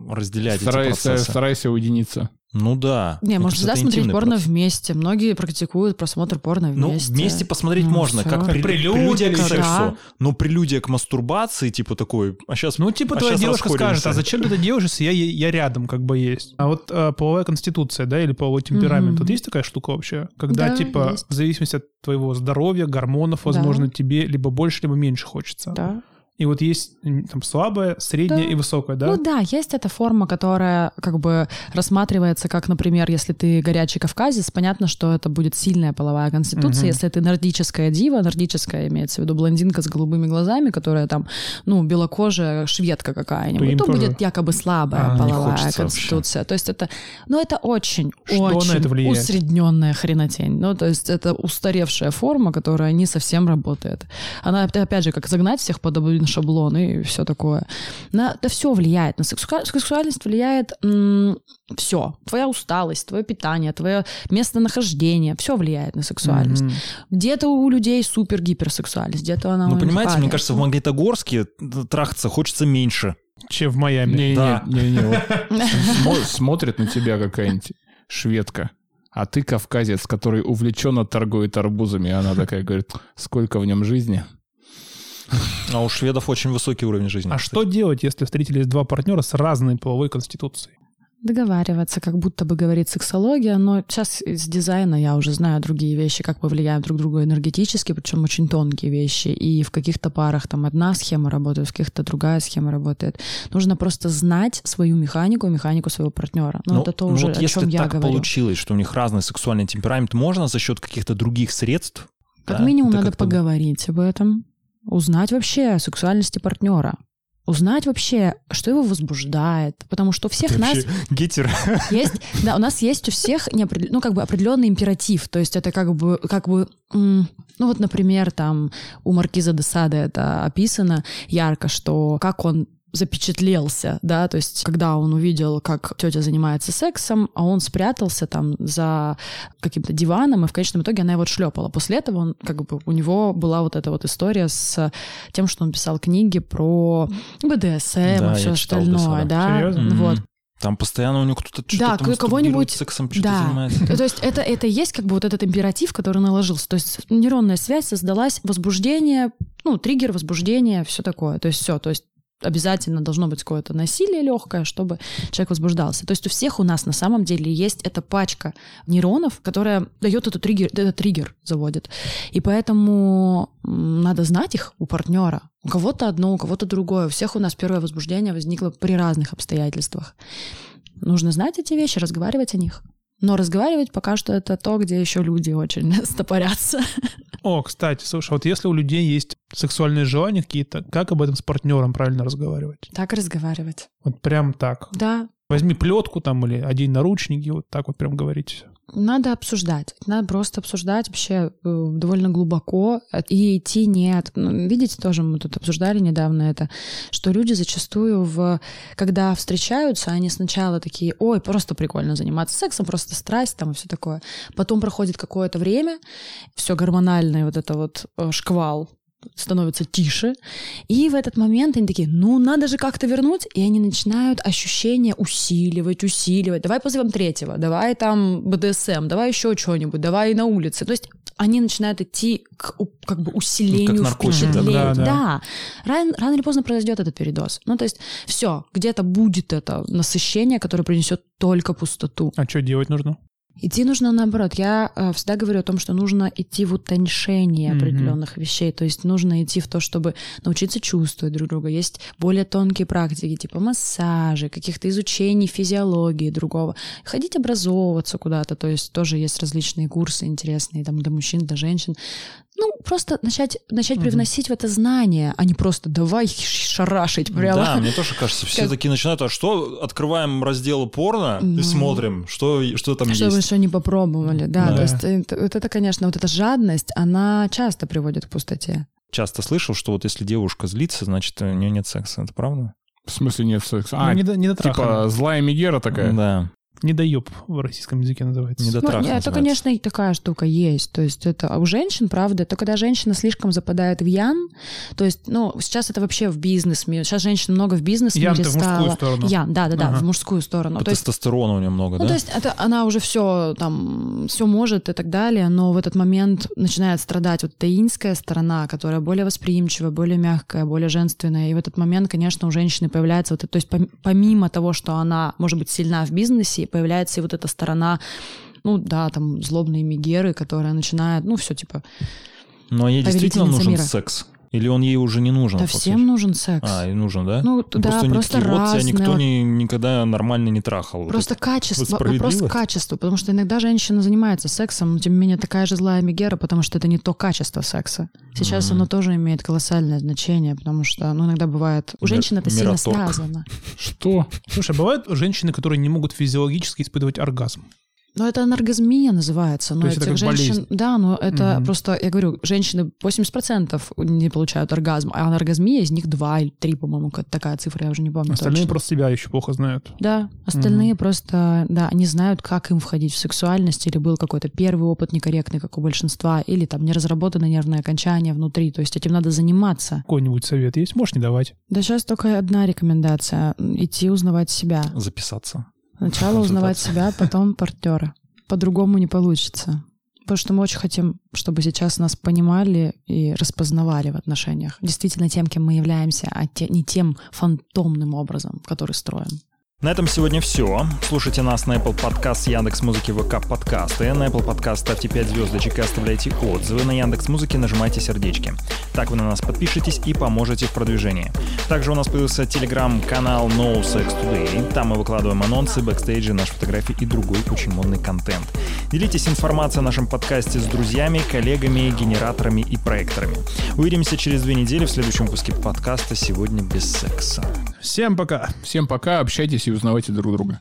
разделять эти Старайся, процессы. старайся уединиться. Ну да. Не, можно всегда смотреть порно процесс. вместе. Многие практикуют просмотр порно Ну, вместе. вместе посмотреть Ну, можно, всё. как, прелю- прелюдия к сексу. да. Но прелюдия к мастурбации, типа такой, а сейчас... Ну, типа, а твоя девушка скажет, а зачем ты это делаешь, если я, я рядом как бы есть? А вот э, половая конституция, да, или половой темперамент, Мгм. вот есть такая штука вообще? Когда, Да, типа, есть. в зависимости от твоего здоровья, гормонов, возможно, тебе либо больше, либо меньше хочется. Да. И вот есть там слабая, средняя Да. и высокая, да? Ну да, есть эта форма, которая как бы рассматривается как, например, если ты горячий кавказец, понятно, что это будет сильная половая конституция. Мгм. Если ты нордическая дива, нордическая имеется в виду блондинка с голубыми глазами, которая там, ну, белокожая шведка То какая-нибудь, им то, тоже- будет якобы слабая А, половая конституция. То есть это, ну это очень, Что очень это влияет? усредненная хренотень. Ну, то есть это устаревшая форма, которая не совсем работает. Она, опять же, как загнать всех под один шаблон и все такое. На, да все влияет. На сексуа- сексуальность влияет все. Твоя усталость, твое питание, твое местонахождение, все влияет на сексуальность. Мгм. Где-то у людей супер-гиперсексуальность, где-то она... Ну, понимаете, мне падает. кажется, в Магнитогорске трахаться хочется меньше. Чем в Майами. Не, Да. не, не, не, вот смо- смотрит на тебя какая-нибудь шведка, а ты кавказец, который увлеченно торгует арбузами, и она такая говорит, сколько в нем жизни. А у шведов очень высокий уровень жизни. А что делать, если встретились два партнера с разной половой конституцией? договариваться, как будто бы говорит сексология, но сейчас из дизайна я уже знаю другие вещи, как повлияют друг друга энергетически, причем очень тонкие вещи, и в каких-то парах там одна схема работает, в каких-то другая схема работает. Нужно просто знать свою механику, механику своего партнера. Ну, Ну, это то ну уже, вот о если чем я так говорю. получилось, что у них разный сексуальный темперамент, можно за счет каких-то других средств? Как да, минимум надо как-то- поговорить об этом, узнать вообще о сексуальности партнера. Узнать вообще, что его возбуждает, потому что у всех Ты нас гетер. [LAUGHS] Есть, да, у нас есть у всех неопред- ну, как бы определенный императив. То есть это как бы, как бы, ну вот, например, там у Маркиза де Сада это описано ярко, что как он запечатлелся, да, то есть когда он увидел, как тетя занимается сексом, а он спрятался там за каким-то диваном, и в конечном итоге она его отшлепала. После этого он, как бы, у него была вот эта вот история с тем, что он писал книги про БДСМ Да, и все остальное, Десада. да, Серьезно? вот. Там постоянно у него кто-то Да, что-то к- кого-нибудь- сексом что-то да. занимается. То есть это, это есть как бы вот этот императив, который наложился. То есть нейронная связь создалась, возбуждение, ну, триггер, возбуждение, все такое. То есть все, то есть обязательно должно быть какое-то насилие легкое, чтобы человек возбуждался. То есть у всех у нас на самом деле есть эта пачка нейронов, которая дает эту триггер, этот триггер заводит. И поэтому надо знать их у партнера. У кого-то одно, у кого-то другое. У всех у нас первое возбуждение возникло при разных обстоятельствах. Нужно знать эти вещи, разговаривать о них. Но разговаривать пока что это то, где еще люди очень [LAUGHS] стопорятся. О, кстати, слушай, вот если у людей есть сексуальные желания какие-то, как об этом с партнером правильно разговаривать? Так разговаривать. Вот прям так. Да, Возьми плетку там или одень наручники, вот так вот прям говорить. Надо обсуждать. Надо просто обсуждать вообще э, довольно глубоко и идти не от... ну, видите, тоже мы тут обсуждали недавно это, что люди зачастую, в... когда встречаются, они сначала такие, ой, просто прикольно заниматься сексом, просто страсть там и все такое. Потом проходит какое-то время, все гормональное, вот это вот э, шквал становится тише, и в этот момент они такие, ну, надо же как-то вернуть, и они начинают ощущения усиливать, усиливать. Давай позовем третьего, давай там БДСМ, давай еще что-нибудь, давай на улице. То есть они начинают идти к как бы усилению наркотик, да, впечатлений. да, да. Да, Рано, рано или поздно произойдет этот передоз. Ну, то есть все, где-то будет это насыщение, которое принесет только пустоту. А что делать нужно? Идти нужно наоборот. Я э, всегда говорю о том, что нужно идти в утоньшение Мгм. определенных вещей. То есть нужно идти в то, чтобы научиться чувствовать друг друга. Есть более тонкие практики, типа массажи, каких-то изучений физиологии другого. Ходить образовываться куда-то. То есть тоже есть различные курсы интересные там для мужчин, для женщин. Ну, просто начать, начать Мгм. привносить в это знание, а не просто давай шарашить прямо. Да, мне тоже кажется, все [LAUGHS] Как- такие начинают, а что, открываем раздел порно Ну. и смотрим, что, что там Что вы есть. еще не попробовали, да. Да. То есть это, вот это, конечно, вот эта жадность, она часто приводит к пустоте. Часто слышал, что вот если девушка злится, значит, у нее нет секса. Это правда? В смысле нет секса? А, Ну, не, не типа злая Мегера такая? Да, Недоеб в российском языке называется. не Ну, это, называется. конечно, и такая штука есть. То есть это а у женщин, правда, это когда женщина слишком западает в ян. То есть, ну, сейчас это вообще в бизнес мире. Сейчас женщин много в бизнес мире Ян-то в мужскую стало. сторону. Ян, да, да, да, Ага. в мужскую сторону. То есть тестостерона у нее много, Ну, да? то есть это она уже все там, все может и так далее, но в этот момент начинает страдать вот таинская сторона, которая более восприимчивая, более мягкая, более женственная. И в этот момент, конечно, у женщины появляется вот это, то есть пом- помимо того, что она может быть сильна в бизнесе, появляется и вот эта сторона ну да, там злобные мегеры, которая начинает, ну все типа, Но ей действительно нужен мира. секс. Или он ей уже не нужен? Да фактически? всем нужен секс. А, и нужен, да? Ну, да, просто, просто такие, вот тебя разные. никто не, никогда нормально не трахал. Вот Просто это. качество, вот вопрос качества, потому что иногда женщина занимается сексом, но тем не менее такая же злая Мегера, потому что это не то качество секса. Сейчас Мгм. оно тоже имеет колоссальное значение, потому что, ну, иногда бывает... У женщин это сильно связано. Что? Слушай, а бывают женщины, которые не могут физиологически испытывать оргазм. Но это анаргазмия называется. Но То есть это этих как женщин... болезнь? Да, но это Мгм. просто, я говорю, женщины 80% не получают оргазм, а анаргазмия из них 2 или 3, по-моему, какая-то такая цифра, я уже не помню Остальные точно. просто себя еще плохо знают. Да, остальные просто, да, они знают, как им входить в сексуальность, или был какой-то первый опыт некорректный, как у большинства, или там не разработано нервное окончание внутри, то есть этим надо заниматься. Какой-нибудь совет есть? Можешь не давать. Да сейчас только одна рекомендация — идти узнавать себя. Записаться. Сначала узнавать себя, потом партнера. По-другому не получится. Потому что мы очень хотим, чтобы сейчас нас понимали и распознавали в отношениях. Действительно тем, кем мы являемся, а те- не тем фантомным образом, который строим. На этом сегодня все. Слушайте нас на Apple Podcast, Яндекс Музыки, ВК подкасты. На Apple Podcast ставьте 5 звездочек и оставляйте отзывы. На Яндекс Музыке нажимайте сердечки. Так вы на нас подпишетесь и поможете в продвижении. Также у нас появился телеграм-канал No Sex Today. Там мы выкладываем анонсы, бэкстейджи, наши фотографии и другой очень модный контент. Делитесь информацией о нашем подкасте с друзьями, коллегами, генераторами и проекторами. Увидимся через две недели в следующем выпуске подкаста «Сегодня без секса». Всем пока! Всем пока, общайтесь и узнавайте друг друга.